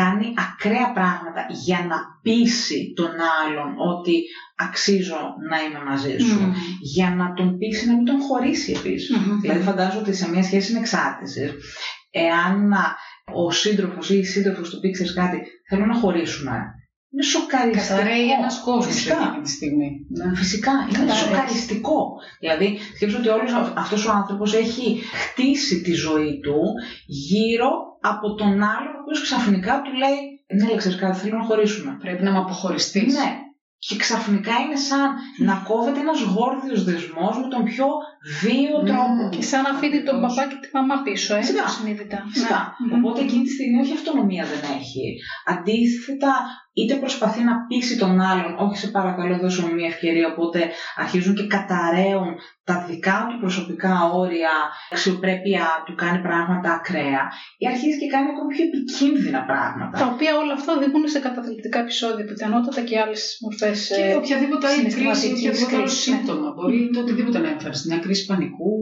κάνει ακραία πράγματα για να πείσει τον άλλον ότι αξίζω να είμαι μαζί σου. Μμμ. Για να τον πείσει να μην τον χωρίσει επίσης. Μμμ. Δηλαδή φαντάζομαι ότι σε μια σχέση εξάρτησης, εάν ο σύντροφος ή η σύντροφος του πει ξέρεις κάτι, θέλω να χωρίσουμε. Είναι σοκαριστικό. Καταραίει ένα κόσμο Φυσικά. εκείνη τη στιγμή. Ναι. Φυσικά, είναι Καταραίει. σοκαριστικό. Δηλαδή, σκέψου ότι όλος αυ- αυτός ο άνθρωπος έχει χτίσει τη ζωή του γύρω από τον άλλον, ο οποίος ξαφνικά του λέει «Ναι, ξέρεις κάτι, θέλω να χωρίσουμε». Πρέπει να με αποχωριστείς. Ναι. Και ξαφνικά είναι σαν να κόβεται ένας γόρδιος δεσμός με τον πιο βίαιο Μμμ. τρόπο. Και σαν να αφήνει τον Ακριβώς. παπά και τη μαμά πίσω, ε, Φυσικά. συνείδητα. Φυσικά. Ναι. Οπότε εκείνη τη στιγμή όχι αυτονομία δεν έχει. Αντίθετα, είτε προσπαθεί να πείσει τον άλλον, όχι σε παρακαλώ δώσω μου μια ευκαιρία, οπότε αρχίζουν και καταραίουν τα δικά του προσωπικά όρια, αξιοπρέπεια του, κάνει πράγματα ακραία, ή αρχίζει και κάνει ακόμη πιο επικίνδυνα πράγματα. Τα οποία όλα αυτά οδηγούν σε καταθλιπτικά επεισόδια, πιθανότατα και άλλες μορφές. Και οποιαδήποτε άλλη κρίση, συναισθηματικής οποιαδήποτε άλλο κρίσης, ναι. σύμπτωμα. Μπορεί το οτιδήποτε να εμφανιστεί. Μια κρίση πανικού,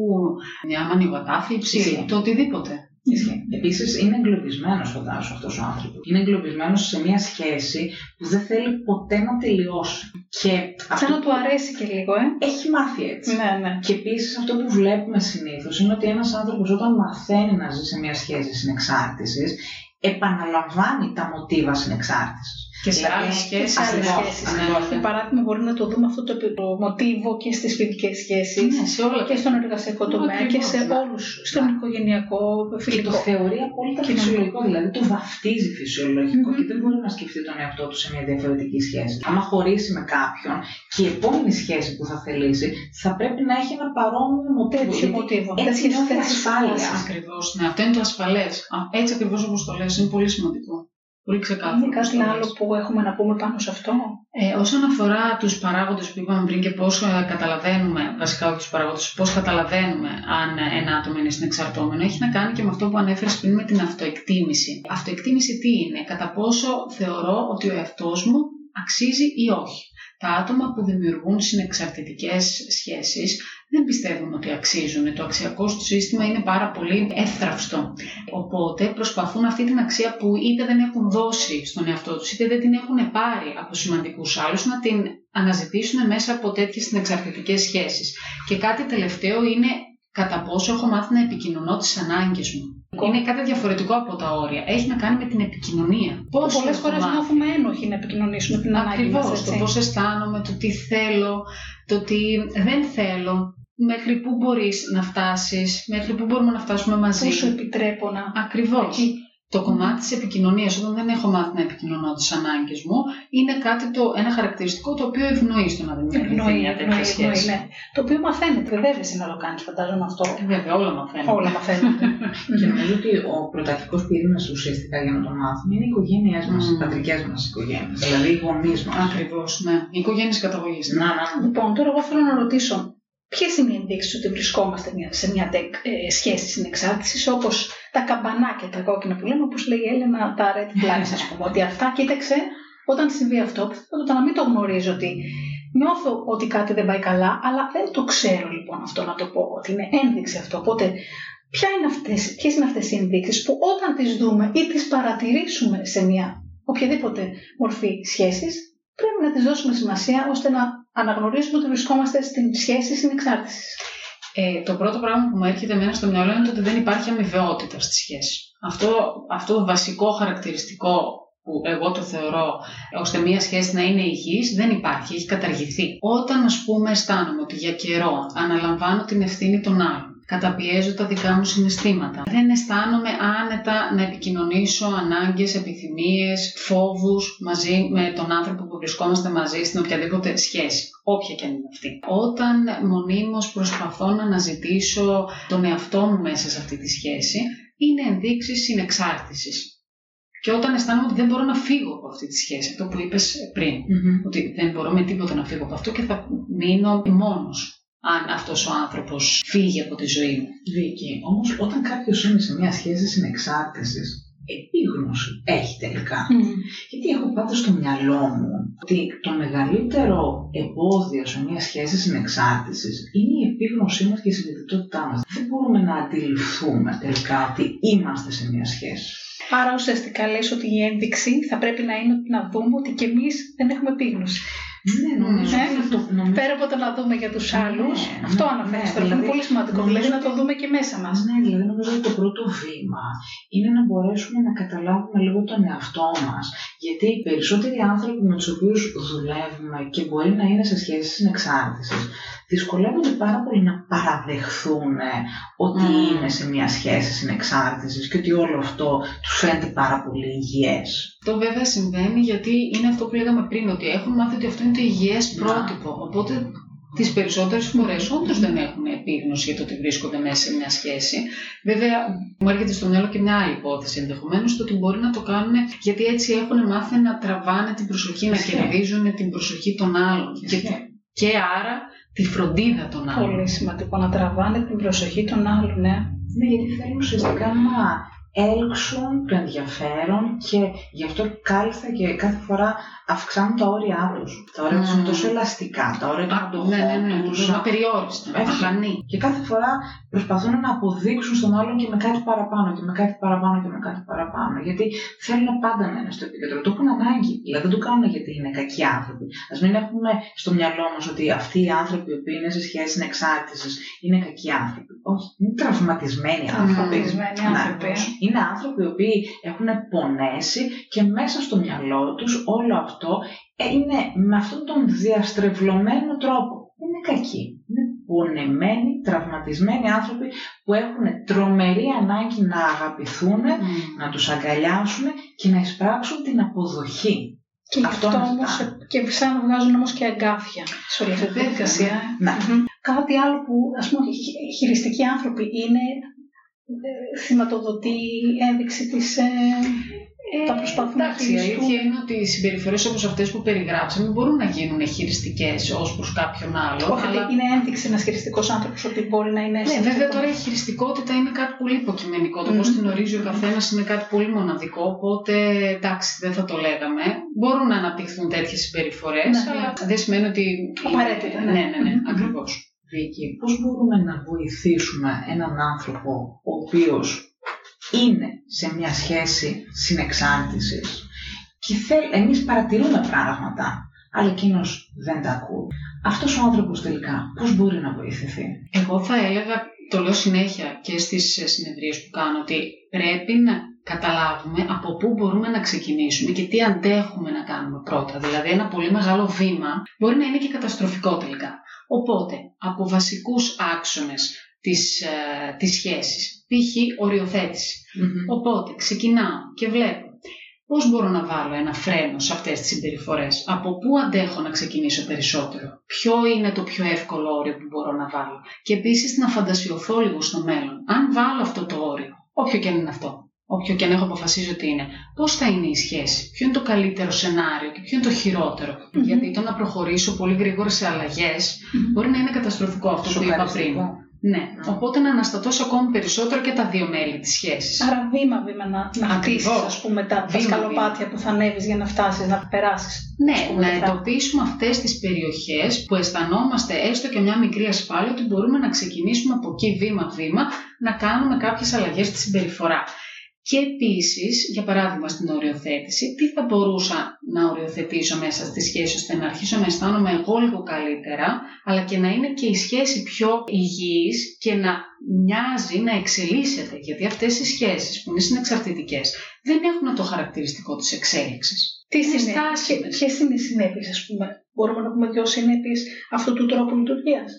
μια μανιβατάθλιψη, Ισχύει. το οτιδήποτε. Επίσης, είναι εγκλωβισμένος, φαντάζομαι, αυτός ο άνθρωπος. Είναι εγκλωβισμένος σε μια σχέση που δεν θέλει ποτέ να τελειώσει. Και Σαν αυτό να του αρέσει και λίγο, ε. έχει μάθει έτσι. Ναι, ναι. Και επίσης αυτό που βλέπουμε συνήθως είναι ότι ένας άνθρωπος όταν μαθαίνει να ζει σε μια σχέση συνεξάρτησης, επαναλαμβάνει τα μοτίβα συνεξάρτησης. Και σε Δηλαδή, άλλες Και σχέσεις. σε άλλες Ακριβώς, σχέσεις. ακριβώς. Για παράδειγμα, μπορεί να το δούμε αυτό το, το μοτίβο και στις φιλικέ σχέσεις. Ναι, σε όλα Και στον εργασιακό τομέα και σε Ακριβώς, ναι. όλους. Στον οικογενειακό, Και το φιλικό. θεωρεί απόλυτα Κοινωνικό. φυσιολογικό, δηλαδή το βαφτίζει φυσιολογικό Μμμ. και δεν μπορεί να σκεφτεί τον εαυτό του σε μια διαφορετική σχέση. Άμα χωρίσει με κάποιον και η επόμενη σχέση που θα θελήσει θα πρέπει να έχει ένα παρόμοιο μοτίβο. Τέτοιο γιατί μοτίβο. Έτσι Τέτοιες νιώθει θέσεις ασφάλεια. ασφάλειας. Ακριβώς. Ναι, αυτό είναι το ασφαλές. Έτσι ακριβώς όπως το λες, είναι πολύ σημαντικό. Πολύ ξεκάθαρο. Είναι κάτι άλλο που έχουμε να πούμε πάνω σε αυτό; Ε, όσον αφορά τους παράγοντες που είπαμε πριν και πώς καταλαβαίνουμε, βασικά όχι τους παράγοντες, πώς καταλαβαίνουμε αν ένα άτομο είναι συνεξαρτώμενο, έχει να κάνει και με αυτό που ανέφερες πριν με την αυτοεκτίμηση. Αυτοεκτίμηση τι είναι, κατά πόσο θεωρώ ότι ο εαυτός μου αξίζει ή όχι; Τα άτομα που δημιουργούν συνεξαρτητικές σχέσεις δεν πιστεύουν ότι αξίζουν. Το αξιακό του σύστημα είναι πάρα πολύ εύθραυστο. Οπότε προσπαθούν αυτή την αξία που είτε δεν έχουν δώσει στον εαυτό τους, είτε δεν την έχουν πάρει από σημαντικούς άλλους, να την αναζητήσουν μέσα από τέτοιες συνεξαρτητικές σχέσεις. Και κάτι τελευταίο είναι κατά πόσο έχω μάθει να επικοινωνώ τις ανάγκες μου. Είναι κάτι διαφορετικό από τα όρια. Έχει να κάνει με την επικοινωνία. Πολλές φορές νιώθουμε ένοχοι να επικοινωνήσουμε την ανάγκη μας. Ακριβώς. Το πώς αισθάνομαι, το τι θέλω, το τι δεν θέλω. Μέχρι πού μπορείς να φτάσεις, μέχρι πού μπορούμε να φτάσουμε μαζί. Πού σου επιτρέπω να. Ακριβώς. Το κομμάτι της επικοινωνίας, όταν δεν έχω μάθει να επικοινωνώ τις ανάγκες μου, είναι κάτι το, ένα χαρακτηριστικό το οποίο ευνοεί στο να δημιουργηθεί μια τέτοια σχέση. Ναι. Το οποίο μαθαίνεται, βέβαια να το κάνει, φαντάζομαι αυτό. Ε, βέβαια, όλα μαθαίνουν. Όλα μαθαίνουν. και νομίζω ότι ο πρωταρχικός πυρήνας ουσιαστικά για να το μάθουμε είναι οι οικογένειές μας, mm. οι πατρικές μας οικογένειες. Δηλαδή οι γονείς μας. Ακριβώς, ναι. Οι οικογένειες καταγωγής. Να, να. Λοιπόν, τώρα εγώ θέλω να ρωτήσω, Ποιες είναι οι ενδείξεις ότι βρισκόμαστε σε μια ε, σχέση συνεξάρτησης, όπως τα καμπανάκια, τα κόκκινα που λέμε, όπως λέει η Έλενα, τα red flags, ας πούμε. ότι αυτά, κοίταξε, όταν συμβεί αυτό, πιθανότατα να μην το γνωρίζω ότι νιώθω ότι κάτι δεν πάει καλά, αλλά δεν το ξέρω λοιπόν αυτό να το πω, ότι είναι ένδειξη αυτό. Οπότε, ποια είναι αυτές, ποιες είναι αυτές οι ενδείξεις που όταν τις δούμε ή τις παρατηρήσουμε σε μια οποιαδήποτε μορφή σχέσης, πρέπει να τις δώσουμε σημασία ώστε να αναγνωρίζουμε ότι βρισκόμαστε στην σχέση συνεξάρτησης. Ε, το πρώτο πράγμα που μου έρχεται εμένα στο μυαλό είναι ότι δεν υπάρχει αμοιβαιότητα στη σχέση. Αυτό, αυτό το βασικό χαρακτηριστικό που εγώ το θεωρώ ώστε μια σχέση να είναι υγιής δεν υπάρχει, έχει καταργηθεί. Όταν ας πούμε αισθάνομαι ότι για καιρό αναλαμβάνω την ευθύνη των άλλων καταπιέζω τα δικά μου συναισθήματα. Δεν αισθάνομαι άνετα να επικοινωνήσω ανάγκες, επιθυμίες, φόβους μαζί με τον άνθρωπο που βρισκόμαστε μαζί στην οποιαδήποτε σχέση, όποια και αν είναι αυτή. Όταν μονίμως προσπαθώ να αναζητήσω τον εαυτό μου μέσα σε αυτή τη σχέση, είναι ενδείξεις συνεξάρτησης. Και όταν αισθάνομαι ότι δεν μπορώ να φύγω από αυτή τη σχέση, αυτό που είπες πριν, ότι δεν μπορώ με τίποτα να φύγω από αυτό και θα μείνω μόνος αν αυτός ο άνθρωπος φύγει από τη ζωή μου. Βίκυ, όμως όταν κάποιος είναι σε μια σχέση συνεξάρτησης, επίγνωση έχει τελικά. Γιατί έχω πάντα στο μυαλό μου ότι το μεγαλύτερο εμπόδιο σε μια σχέση συνεξάρτησης είναι η επίγνωσή μας και η συνειδητότητά μας. Δεν μπορούμε να αντιληφθούμε τελικά ότι είμαστε σε μια σχέση. Άρα ουσιαστικά λες ότι η ένδειξη θα πρέπει να είναι να δούμε ότι και εμείς δεν έχουμε επίγνωση. Ναι, νομίζω. Ναι, το, νομίζω. Πέρα από το να δούμε για τους άλλους, ναι, αυτό αναφέρεις ναι, δηλαδή, είναι πολύ σημαντικό. Δηλαδή να το δούμε και μέσα μας. Ναι, δηλαδή νομίζω ότι το πρώτο βήμα είναι να μπορέσουμε να καταλάβουμε λίγο τον εαυτό μας. Γιατί οι περισσότεροι άνθρωποι με τους οποίους δουλεύουμε και μπορεί να είναι σε σχέσει συνεξάρτησης, δυσκολεύονται πάρα πολύ να παραδεχθούν ότι mm. είναι σε μια σχέση συνεξάρτησης και ότι όλο αυτό τους φαίνεται πάρα πολύ υγιές. Αυτό βέβαια συμβαίνει γιατί είναι αυτό που λέγαμε πριν, ότι έχουν μάθει ότι αυτό είναι το υγιές πρότυπο. Οπότε τις περισσότερες φορές όντως δεν έχουν επίγνωση για το ότι βρίσκονται μέσα σε μια σχέση. Βέβαια, μου έρχεται στο μυαλό και μια άλλη υπόθεση ενδεχομένως, το ότι μπορεί να το κάνουν γιατί έτσι έχουν μάθει να τραβάνε την προσοχή, να κερδίζουν την προσοχή των άλλων. Και, και άρα τη φροντίδα των άλλων. Πολύ σημαντικό να τραβάνε την προσοχή των άλλων, ναι. Ναι, γιατί θέλουν ουσιαστικά να έλξουν το ενδιαφέρον και γι' αυτό κάλλιστα και κάθε φορά αυξάνουν τα όρια τους. Τα όρια τους είναι τόσο ελαστικά, τα όρια του είναι ναι, ναι, ναι, τους απεριόριστα, Και κάθε φορά προσπαθούν να αποδείξουν στον άλλον και με κάτι παραπάνω και με κάτι παραπάνω και με κάτι παραπάνω. Γιατί θέλουν πάντα να είναι στο επίκεντρο. Το έχουν ανάγκη. Δηλαδή δεν το κάνουν γιατί είναι κακοί άνθρωποι. Α μην έχουμε στο μυαλό μας ότι αυτοί οι άνθρωποι που είναι σε σχέση εξάρτησης είναι κακοί άνθρωποι. Όχι, είναι τραυματισμένοι άνθρωποι. άνθρωποι. Είναι άνθρωποι οι οποίοι έχουν πονέσει και μέσα στο μυαλό τους όλο αυτό είναι με αυτόν τον διαστρεβλωμένο τρόπο. Είναι κακοί. Είναι πονεμένοι, τραυματισμένοι άνθρωποι που έχουν τρομερή ανάγκη να αγαπηθούν, να τους αγκαλιάσουν και να εισπράξουν την αποδοχή. Και αυτό, αυτό όμως, και σαν να βγάζουν όμως και αγκάθια σε όλη αυτή τη διαδικασία. Ναι. Κάτι άλλο που ας πούμε χειριστικοί άνθρωποι είναι ε, θυματοδοτεί ένδειξη της ε, Ε, θα προσπαθούν να εντάξει, η αλήθεια είναι ότι οι συμπεριφορές όπως αυτές που περιγράψαμε μπορούν να γίνουν χειριστικές ως προς κάποιον άλλο. Όχι, αλλά... είναι ένδειξη ένας χειριστικός άνθρωπος ότι μπορεί να είναι Ναι, βέβαια τώρα η χειριστικότητα είναι κάτι πολύ υποκειμενικό. Το Μμμ. πώ την ορίζει ο καθένας είναι κάτι πολύ μοναδικό. Οπότε εντάξει, δεν θα το λέγαμε. Μπορούν να αναπτυχθούν τέτοιες συμπεριφορές, Ναι, ναι. αλλά δεν σημαίνει ότι. Απαραίτητα, ναι. Ναι, ναι, ναι, Μμμ. ακριβώς. Βίκυ, πώς μπορούμε να βοηθήσουμε έναν άνθρωπο ο οποίος είναι σε μια σχέση συνεξάρτησης και θέλ, εμείς παρατηρούμε πράγματα, αλλά εκείνος δεν τα ακούει. Αυτός ο άνθρωπος τελικά πώς μπορεί να βοηθηθεί; Εγώ θα έλεγα, το λέω συνέχεια και στις ε, συνεδρίες που κάνω, ότι πρέπει να καταλάβουμε από πού μπορούμε να ξεκινήσουμε και τι αντέχουμε να κάνουμε πρώτα. Δηλαδή ένα πολύ μεγάλο βήμα μπορεί να είναι και καταστροφικό τελικά. Οπότε, από βασικούς άξονες της, ε, της σχέσης, π.χ. οριοθέτηση. Οπότε ξεκινάω και βλέπω πώς μπορώ να βάλω ένα φρένο σε αυτές τις συμπεριφορές. Από πού αντέχω να ξεκινήσω περισσότερο. Ποιο είναι το πιο εύκολο όριο που μπορώ να βάλω. Και επίσης να φαντασιωθώ λίγο στο μέλλον. Αν βάλω αυτό το όριο, όποιο και αν είναι αυτό, όποιο και αν έχω αποφασίσει ότι είναι, πώς θα είναι η σχέση, ποιο είναι το καλύτερο σενάριο και ποιο είναι το χειρότερο; Μμμ. Γιατί το να προχωρήσω πολύ γρήγορα σε αλλαγές Μμμ. μπορεί να είναι καταστροφικό αυτό που είπα πριν. Σοκαριστικό. Ναι, οπότε να αναστατώσω ακόμη περισσότερο και τα δύο μέλη της σχέσης. Άρα βήμα-βήμα να, να χτίσεις, Ακριβώς. ας πούμε, τα, τα Βήμα, σκαλοπάτια που θα ανέβεις για να φτάσεις, να περάσεις. Ναι, Ας πούμε, να τα- εντοπίσουμε αυτές τις περιοχές που αισθανόμαστε έστω και μια μικρή ασφάλεια ότι μπορούμε να ξεκινήσουμε από εκεί βήμα-βήμα να κάνουμε κάποιες αλλαγές στη συμπεριφορά. Και επίσης, για παράδειγμα στην οριοθέτηση, τι θα μπορούσα να οριοθετήσω μέσα στη σχέση ώστε να αρχίσω να αισθάνομαι εγώ λίγο καλύτερα, αλλά και να είναι και η σχέση πιο υγιής και να μοιάζει να εξελίσσεται. Γιατί αυτές οι σχέσεις που είναι συνεξαρτητικές δεν έχουν το χαρακτηριστικό της εξέλιξης. Τι Είναι συνέπειες, στάσιμες. ποιες είναι οι συνέπειες, ας πούμε; Μπορούμε να πούμε δύο συνέπειες αυτού του τρόπου λειτουργίας;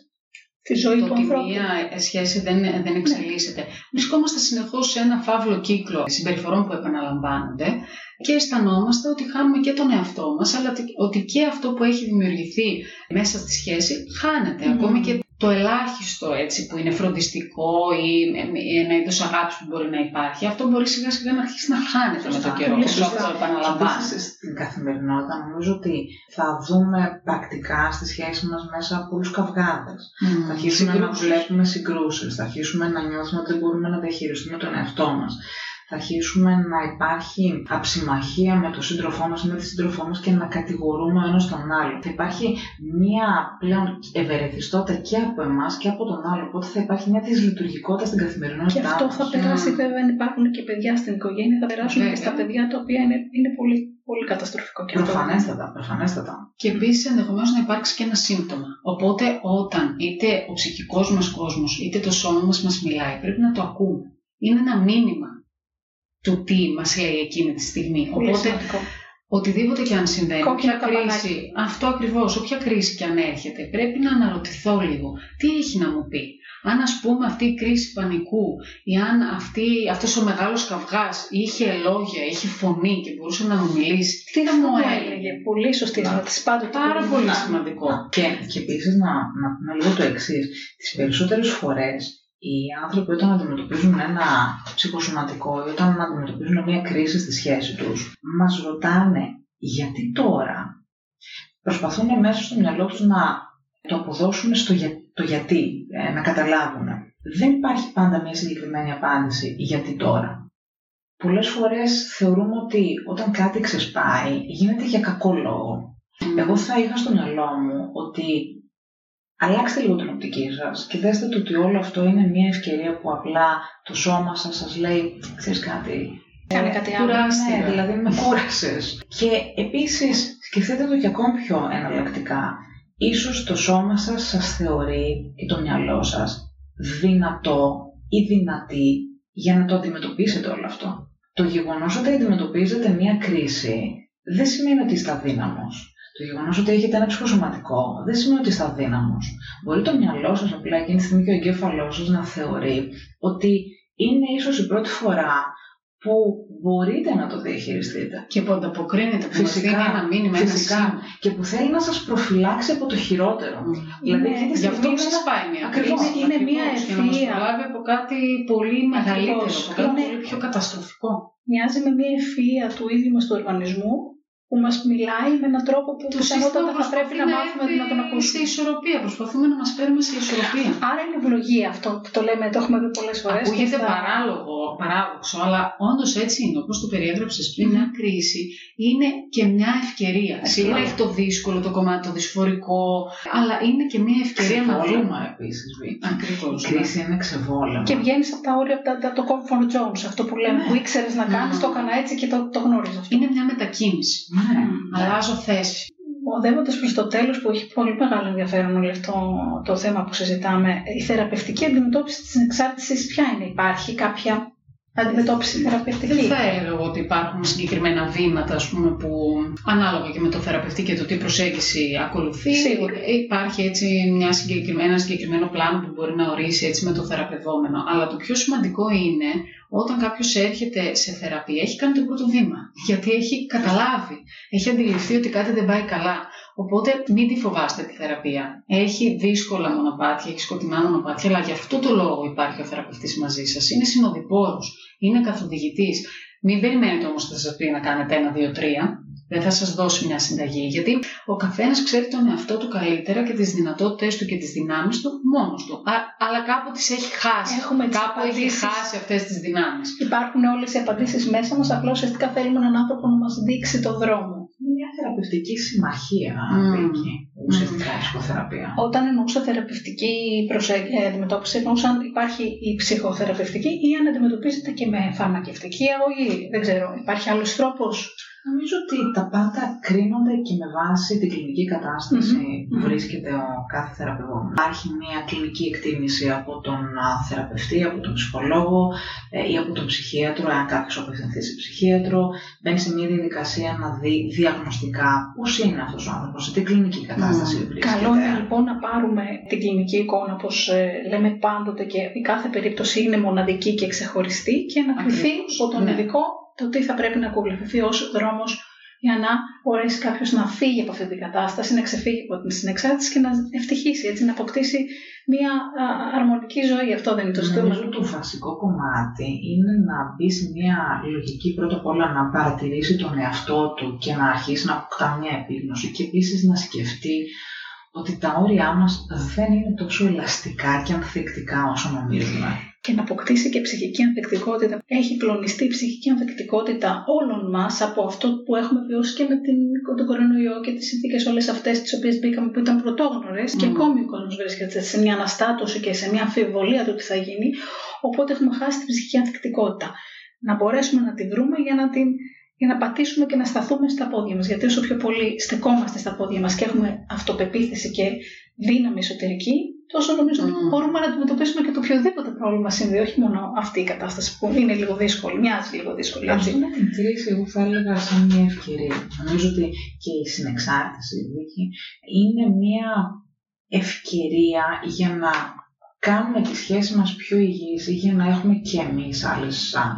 Τη ζωή το του ότι ανθρώπου. μία σχέση δεν, δεν εξελίσσεται. Βρισκόμαστε συνεχώς σε ένα φαύλο κύκλο συμπεριφορών που επαναλαμβάνονται και αισθανόμαστε ότι χάνουμε και τον εαυτό μας, αλλά ότι- ότι και αυτό που έχει δημιουργηθεί μέσα στη σχέση χάνεται. Μμμ. Ακόμη και το ελάχιστο έτσι που είναι φροντιστικό ή ένα είδος αγάπης που μπορεί να υπάρχει, αυτό μπορεί σιγά σιγά να αρχίσει να χάνεται με Σωστά. τον καιρό. Πολύ Όσο σωστά. αυτό επαναλαμβάνεται. Επίσης, στην καθημερινότητα νομίζω ότι θα δούμε πρακτικά στη σχέση μας μέσα πολλούς καυγάδες. Μμμ. Θα αρχίσουμε να Συγκρούσεις. βλέπουμε συγκρούσεις, θα αρχίσουμε να νιώθουμε ότι δεν μπορούμε να διαχειριστούμε τον εαυτό μας. Θα αρχίσουμε να υπάρχει αψημαχία με τον σύντροφό μας ή με τη σύντροφό μας και να κατηγορούμε ο ένας τον άλλο. Θα υπάρχει μία πλέον ευερεθιστότητα και από εμάς και από τον άλλο, οπότε θα υπάρχει μια δυσλειτουργικότητα στην Και καθημερινότητά αυτό μας. θα περάσει Μμμ. βέβαια αν υπάρχουν και παιδιά στην οικογένεια, θα περάσουν και Βέβαια. στα παιδιά τα οποία είναι, είναι πολύ, πολύ καταστροφικό και αυτό. Προφανέστατα, προφανέστατα. Και επίσης ενδεχομένως να υπάρξει και ένα σύμπτωμα. Οπότε όταν είτε ο ψυχικός μας κόσμος είτε το σώμα μας μας μιλάει, πρέπει να το ακούμε. Είναι ένα μήνυμα του τι μας λέει εκείνη τη στιγμή. Πολύ Οπότε σημαντικό. οτιδήποτε και αν συμβαίνει, Κόκκινο όποια κρίση, αυτό ακριβώς, όποια κρίση και αν έρχεται, πρέπει να αναρωτηθώ λίγο τι έχει να μου πει. Αν ας πούμε αυτή η κρίση πανικού ή αν αυτή, αυτός ο μεγάλος καυγάς είχε λόγια, είχε φωνή και μπορούσε να μου μιλήσει, τι θα μου έλεγε; Πολύ σωστή Να. ερώτηση. Πάντοτε Πάρα μπορούμε πολύ να- σημαντικό. Και, και επίσης να, να πούμε λίγο το εξής. Τις περισσότερες φορές οι άνθρωποι όταν αντιμετωπίζουν ένα ψυχοσωματικό ή όταν αντιμετωπίζουν μια κρίση στη σχέση τους, μας ρωτάνε γιατί τώρα; Προσπαθούν μέσα στο μυαλό τους να το αποδώσουν στο για, το γιατί, ε, να καταλάβουν. Δεν υπάρχει πάντα μια συγκεκριμένη απάντηση γιατί τώρα; Πολλές φορές θεωρούμε ότι όταν κάτι ξεσπάει γίνεται για κακό λόγο. Εγώ θα είχα στο μυαλό μου ότι αλλάξτε λίγο την οπτική σας και δέστε το ότι όλο αυτό είναι μια ευκαιρία που απλά το σώμα σας σας λέει, ξέρεις κάτι, Κάνε κάτι άλλο. κουράστηκα. ναι, δηλαδή με κούρασες. Και επίσης σκεφτείτε το και ακόμη πιο εναλλακτικά. Ίσως το σώμα σας σας θεωρεί και το μυαλό σας δυνατό ή δυνατή για να το αντιμετωπίσετε όλο αυτό. Το γεγονός ότι αντιμετωπίζετε μια κρίση δεν σημαίνει ότι είστε αδύναμος. Το γεγονός ότι έχετε ένα ψυχοσωματικό δεν σημαίνει ότι είστε αδύναμος. Μπορεί το μυαλό σας απλά εκείνη τη στιγμή και ο εγκέφαλός σας να θεωρεί ότι είναι ίσως η πρώτη φορά που μπορείτε να το διαχειριστείτε. Και που ανταποκρίνεται, που μας Φυσικά, δίνει ένα μήνυμα, ένα Φυσικά. σήμα. Και που θέλει να σας προφυλάξει από το χειρότερο. Δηλαδή, Είναι- αυτή τη Γι' αυτό στιγμή είναι ένα- ξεσπάει μια Ακριβώς. κρίση. Είναι μια Ακριβώς, Για να μας ευθεία. προλάβει από κάτι πολύ μεγαλύτερο, από κάτι Είναι- πολύ πιο καταστροφικό. μοιάζει με μια ευφυΐα του ίδιου μας του οργανισμού που μας μιλάει με έναν τρόπο που Το πιθανότατα σύστημα θα πρέπει να προσπαθεί μάθουμε να τον έρθει ακούσουμε. Σε ισορροπία. Προσπαθούμε να μας φέρουμε σε ισορροπία. Άρα είναι ευλογία αυτό που το λέμε, το έχουμε πει πολλές φορές. Ακούγεται παράλογο, παράδοξο, αλλά όντως έτσι είναι. Όπως το περιέγραψες πριν, Μμμ. μια κρίση είναι και μια ευκαιρία. Ευκαιρία. Σίγουρα έχει το δύσκολο, το κομμάτι, το δυσφορικό, αλλά είναι και μια ευκαιρία να Ξεβόλεμα δούμε. επίσης, Βίκυ. Ακριβώς. Η κρίση είναι ξεβόλεμα. Και βγαίνεις από τα όρια, από τα, τα- το comfort zones, αυτό που λέμε, Ναι. που ήξερες να κάνεις, Μμμ. το έκανα έτσι και το, το γνώριζα αυτό. Είναι μια μετακίνηση. Ναι. Αλλάζω θέση. Οδεύοντα προς το τέλος, που έχει πολύ μεγάλο ενδιαφέρον όλο αυτό το θέμα που συζητάμε, η θεραπευτική αντιμετώπιση της εξάρτησης ποια είναι, υπάρχει κάποια αντιμετώπιση θεραπευτική; Δεν θα έλεγα ότι υπάρχουν συγκεκριμένα βήματα ας πούμε, που ανάλογα και με το θεραπευτή και το τι προσέγγιση ακολουθεί. Σίγουρα. Υπάρχει έτσι μια συγκεκριμένα, ένα συγκεκριμένο πλάνο που μπορεί να ορίσει έτσι με το θεραπευόμενο. Αλλά το πιο σημαντικό είναι όταν κάποιος έρχεται σε θεραπεία, έχει κάνει το πρώτο βήμα. Γιατί έχει καταλάβει, έχει αντιληφθεί ότι κάτι δεν πάει καλά. Οπότε μην τη φοβάστε τη θεραπεία. Έχει δύσκολα μονοπάτια, έχει σκοτεινά μονοπάτια, αλλά γι' αυτό το λόγο υπάρχει ο θεραπευτής μαζί σας. Είναι συνοδοιπόρος, είναι καθοδηγητής. Μην περιμένετε όμως ότι θα σας πει να κάνετε ένα, δύο, τρία. Δεν θα σας δώσει μια συνταγή, γιατί ο καθένας ξέρει τον εαυτό του καλύτερα και τις δυνατότητες του και τις δυνάμεις του μόνος του. Α, αλλά κάπου τις έχει χάσει. Έχουμε τις κάπου έχει απαντήσεις. χάσει αυτές τις δυνάμεις. Υπάρχουν όλες οι απαντήσεις μέσα μας, απλώ ουσιαστικά θέλουμε έναν άνθρωπο να μας δείξει το δρόμο. Είναι μια θεραπευτική συμμαχία, Μμμ. Βίκυ, ουσιαστικά η ψυχοθεραπεία. Όταν εννοούσα θεραπευτική προσέ- ε, αντιμετώπιση, εννοούσα αν υπάρχει η ψυχοθεραπευτική ή αν αντιμετωπίζεται και με φαρμακευτική αγωγή. Δεν ξέρω, υπάρχει άλλος τρόπος. Νομίζω ότι τα πάντα κρίνονται και με βάση την κλινική κατάσταση Μμμ. που Μμμ. βρίσκεται ο κάθε θεραπευόμενος. Υπάρχει μια κλινική εκτίμηση από τον α, θεραπευτή, από τον ψυχολόγο ε, ή από τον ψυχίατρο, αν κάποιος απευθυνθεί σε ψυχίατρο. Μπαίνει σε μια διαδικασία να δει διαγνωστικά πώς είναι αυτός ο άνθρωπος, σε τι κλινική κατάσταση Μμμ. βρίσκεται. Καλό είναι λοιπόν να πάρουμε την κλινική εικόνα, όπως λέμε πάντοτε, και η κάθε περίπτωση είναι μοναδική και ξεχωριστή και να κρυθεί Ακριβώς. από τον Ναι. ειδικό το τι θα πρέπει να ακολουθηθεί ως δρόμος για να μπορέσει κάποιος να φύγει από αυτή την κατάσταση, να ξεφύγει από την συνεξάρτηση και να ευτυχήσει, έτσι, να αποκτήσει μια α, αρμονική ζωή. Αυτό δεν είναι το ζητούμενο. Νομίζω το βασικό κομμάτι είναι να μπει σε μια λογική πρώτα απ' όλα να παρατηρήσει τον εαυτό του και να αρχίσει να αποκτά μια επίγνωση και επίσης να σκεφτεί ότι τα όρια μας δεν είναι τόσο ελαστικά και ανθεκτικά όσο νομίζουμε. Και να αποκτήσει και ψυχική ανθεκτικότητα. Έχει κλονιστεί η ψυχική ανθεκτικότητα όλων μας από αυτό που έχουμε βιώσει και με την, τον κορονοϊό και τις συνθήκες όλες αυτές τις οποίες μπήκαμε που ήταν πρωτόγνωρες και Μμμ. ακόμη ο κόσμος βρίσκεται σε μια αναστάτωση και σε μια αμφιβολία του τι θα γίνει. Οπότε έχουμε χάσει την ψυχική ανθεκτικότητα. Να μπορέσουμε να τη βρούμε για να την για να πατήσουμε και να σταθούμε στα πόδια μας. Γιατί όσο πιο πολύ στεκόμαστε στα πόδια μας και έχουμε αυτοπεποίθηση και δύναμη εσωτερική, τόσο νομίζω ότι Μμμ. μπορούμε να αντιμετωπίσουμε και το οποιοδήποτε πρόβλημα συμβεί, όχι μόνο αυτή η κατάσταση που είναι λίγο δύσκολη, μοιάζει λίγο δύσκολη. Ας Έτσι. δούμε την κρίση, εγώ θα έλεγα σαν μια ευκαιρία. Νομίζω ότι και η συνεξάρτηση, Βίκυ, είναι μια ευκαιρία για να κάνουμε τη σχέση μας πιο υγιής ή για να έχουμε και εμείς άλλες α,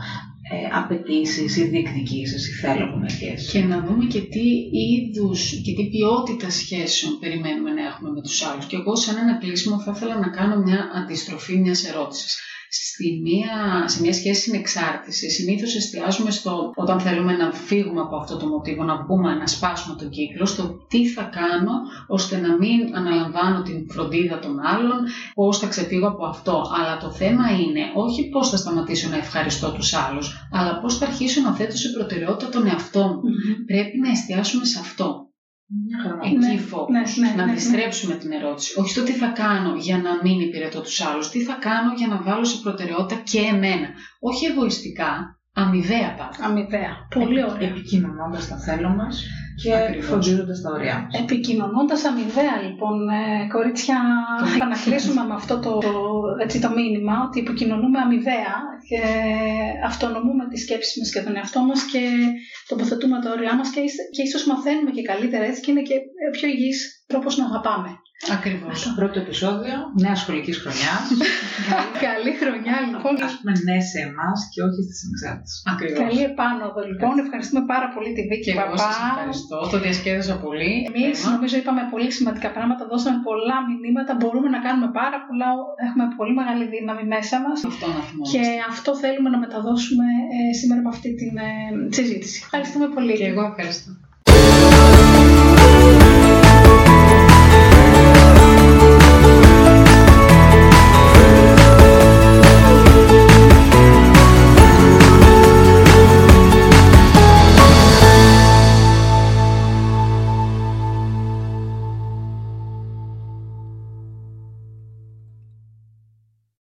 ε, απαιτήσεις ή διεκδικήσεις ή θέλουμε σχέσεις. Και να δούμε και τι είδους και τι ποιότητα σχέσεων περιμένουμε να έχουμε με τους άλλους. Και εγώ σαν ένα κλείσιμο θα ήθελα να κάνω μια αντιστροφή μιας ερώτησης. Στη μία, σε μια σχέση συνεξάρτησης, συνήθως εστιάζουμε στο όταν θέλουμε να φύγουμε από αυτό το μοτίβο, να βγούμε, να σπάσουμε τον κύκλο, στο τι θα κάνω ώστε να μην αναλαμβάνω την φροντίδα των άλλων, πώς θα ξεφύγω από αυτό. Αλλά το θέμα είναι όχι πώς θα σταματήσω να ευχαριστώ τους άλλους, αλλά πώς θα αρχίσω να θέτω σε προτεραιότητα τον εαυτό μου. Μμμ. Πρέπει να εστιάσουμε σε αυτό. Μια χαρά. Εκεί Ναι, focus. ναι, ναι, να ναι, ναι. αντιστρέψουμε την ερώτηση. Όχι στο τι θα κάνω για να μην υπηρετώ τους άλλους. Τι θα κάνω για να βάλω σε προτεραιότητα και εμένα. Όχι εγωιστικά, αμοιβαία πάντα. Αμοιβαία. Πολύ ωραία. Επικοινωνώντας τα θέλω μας και Ακριβώς. φροντίζοντας τα ωριά μας. Επικοινωνώντας αμοιβαία, λοιπόν, ε, κορίτσια, θα να κλείσουμε με αυτό το, έτσι, το μήνυμα ότι επικοινωνούμε αμοιβαία και αυτονομούμε τις σκέψεις μας και τον εαυτό μας και τοποθετούμε τα όρια μας και, ίσα- και ίσως μαθαίνουμε και καλύτερα έτσι και είναι και πιο υγιής τρόπος να αγαπάμε. Ακριβώς. Πρώτο επεισόδιο νέα σχολική χρονιά. Καλή χρονιά λοιπόν. Α πούμε ναι σε εμάς και όχι στις ανεξάρτητε. Ακριβώς. Καλή επάνωδο λοιπόν. Ευχαριστούμε πάρα πολύ τη Βίκη Και εγώ Παπά. σας ευχαριστώ. Το διασκέδασα πολύ. Εμείς Θέμα. νομίζω είπαμε πολύ σημαντικά πράγματα, δώσαμε πολλά μηνύματα, μπορούμε να κάνουμε πάρα πολλά, έχουμε πολύ μεγάλη δύναμη μέσα μας. Αυτό να θυμόμαστε. Και αυτό θέλουμε να μεταδώσουμε ε, σήμερα με αυτή την ε, συζήτηση. Ευχαριστούμε πολύ. Και εγώ ευχαριστώ.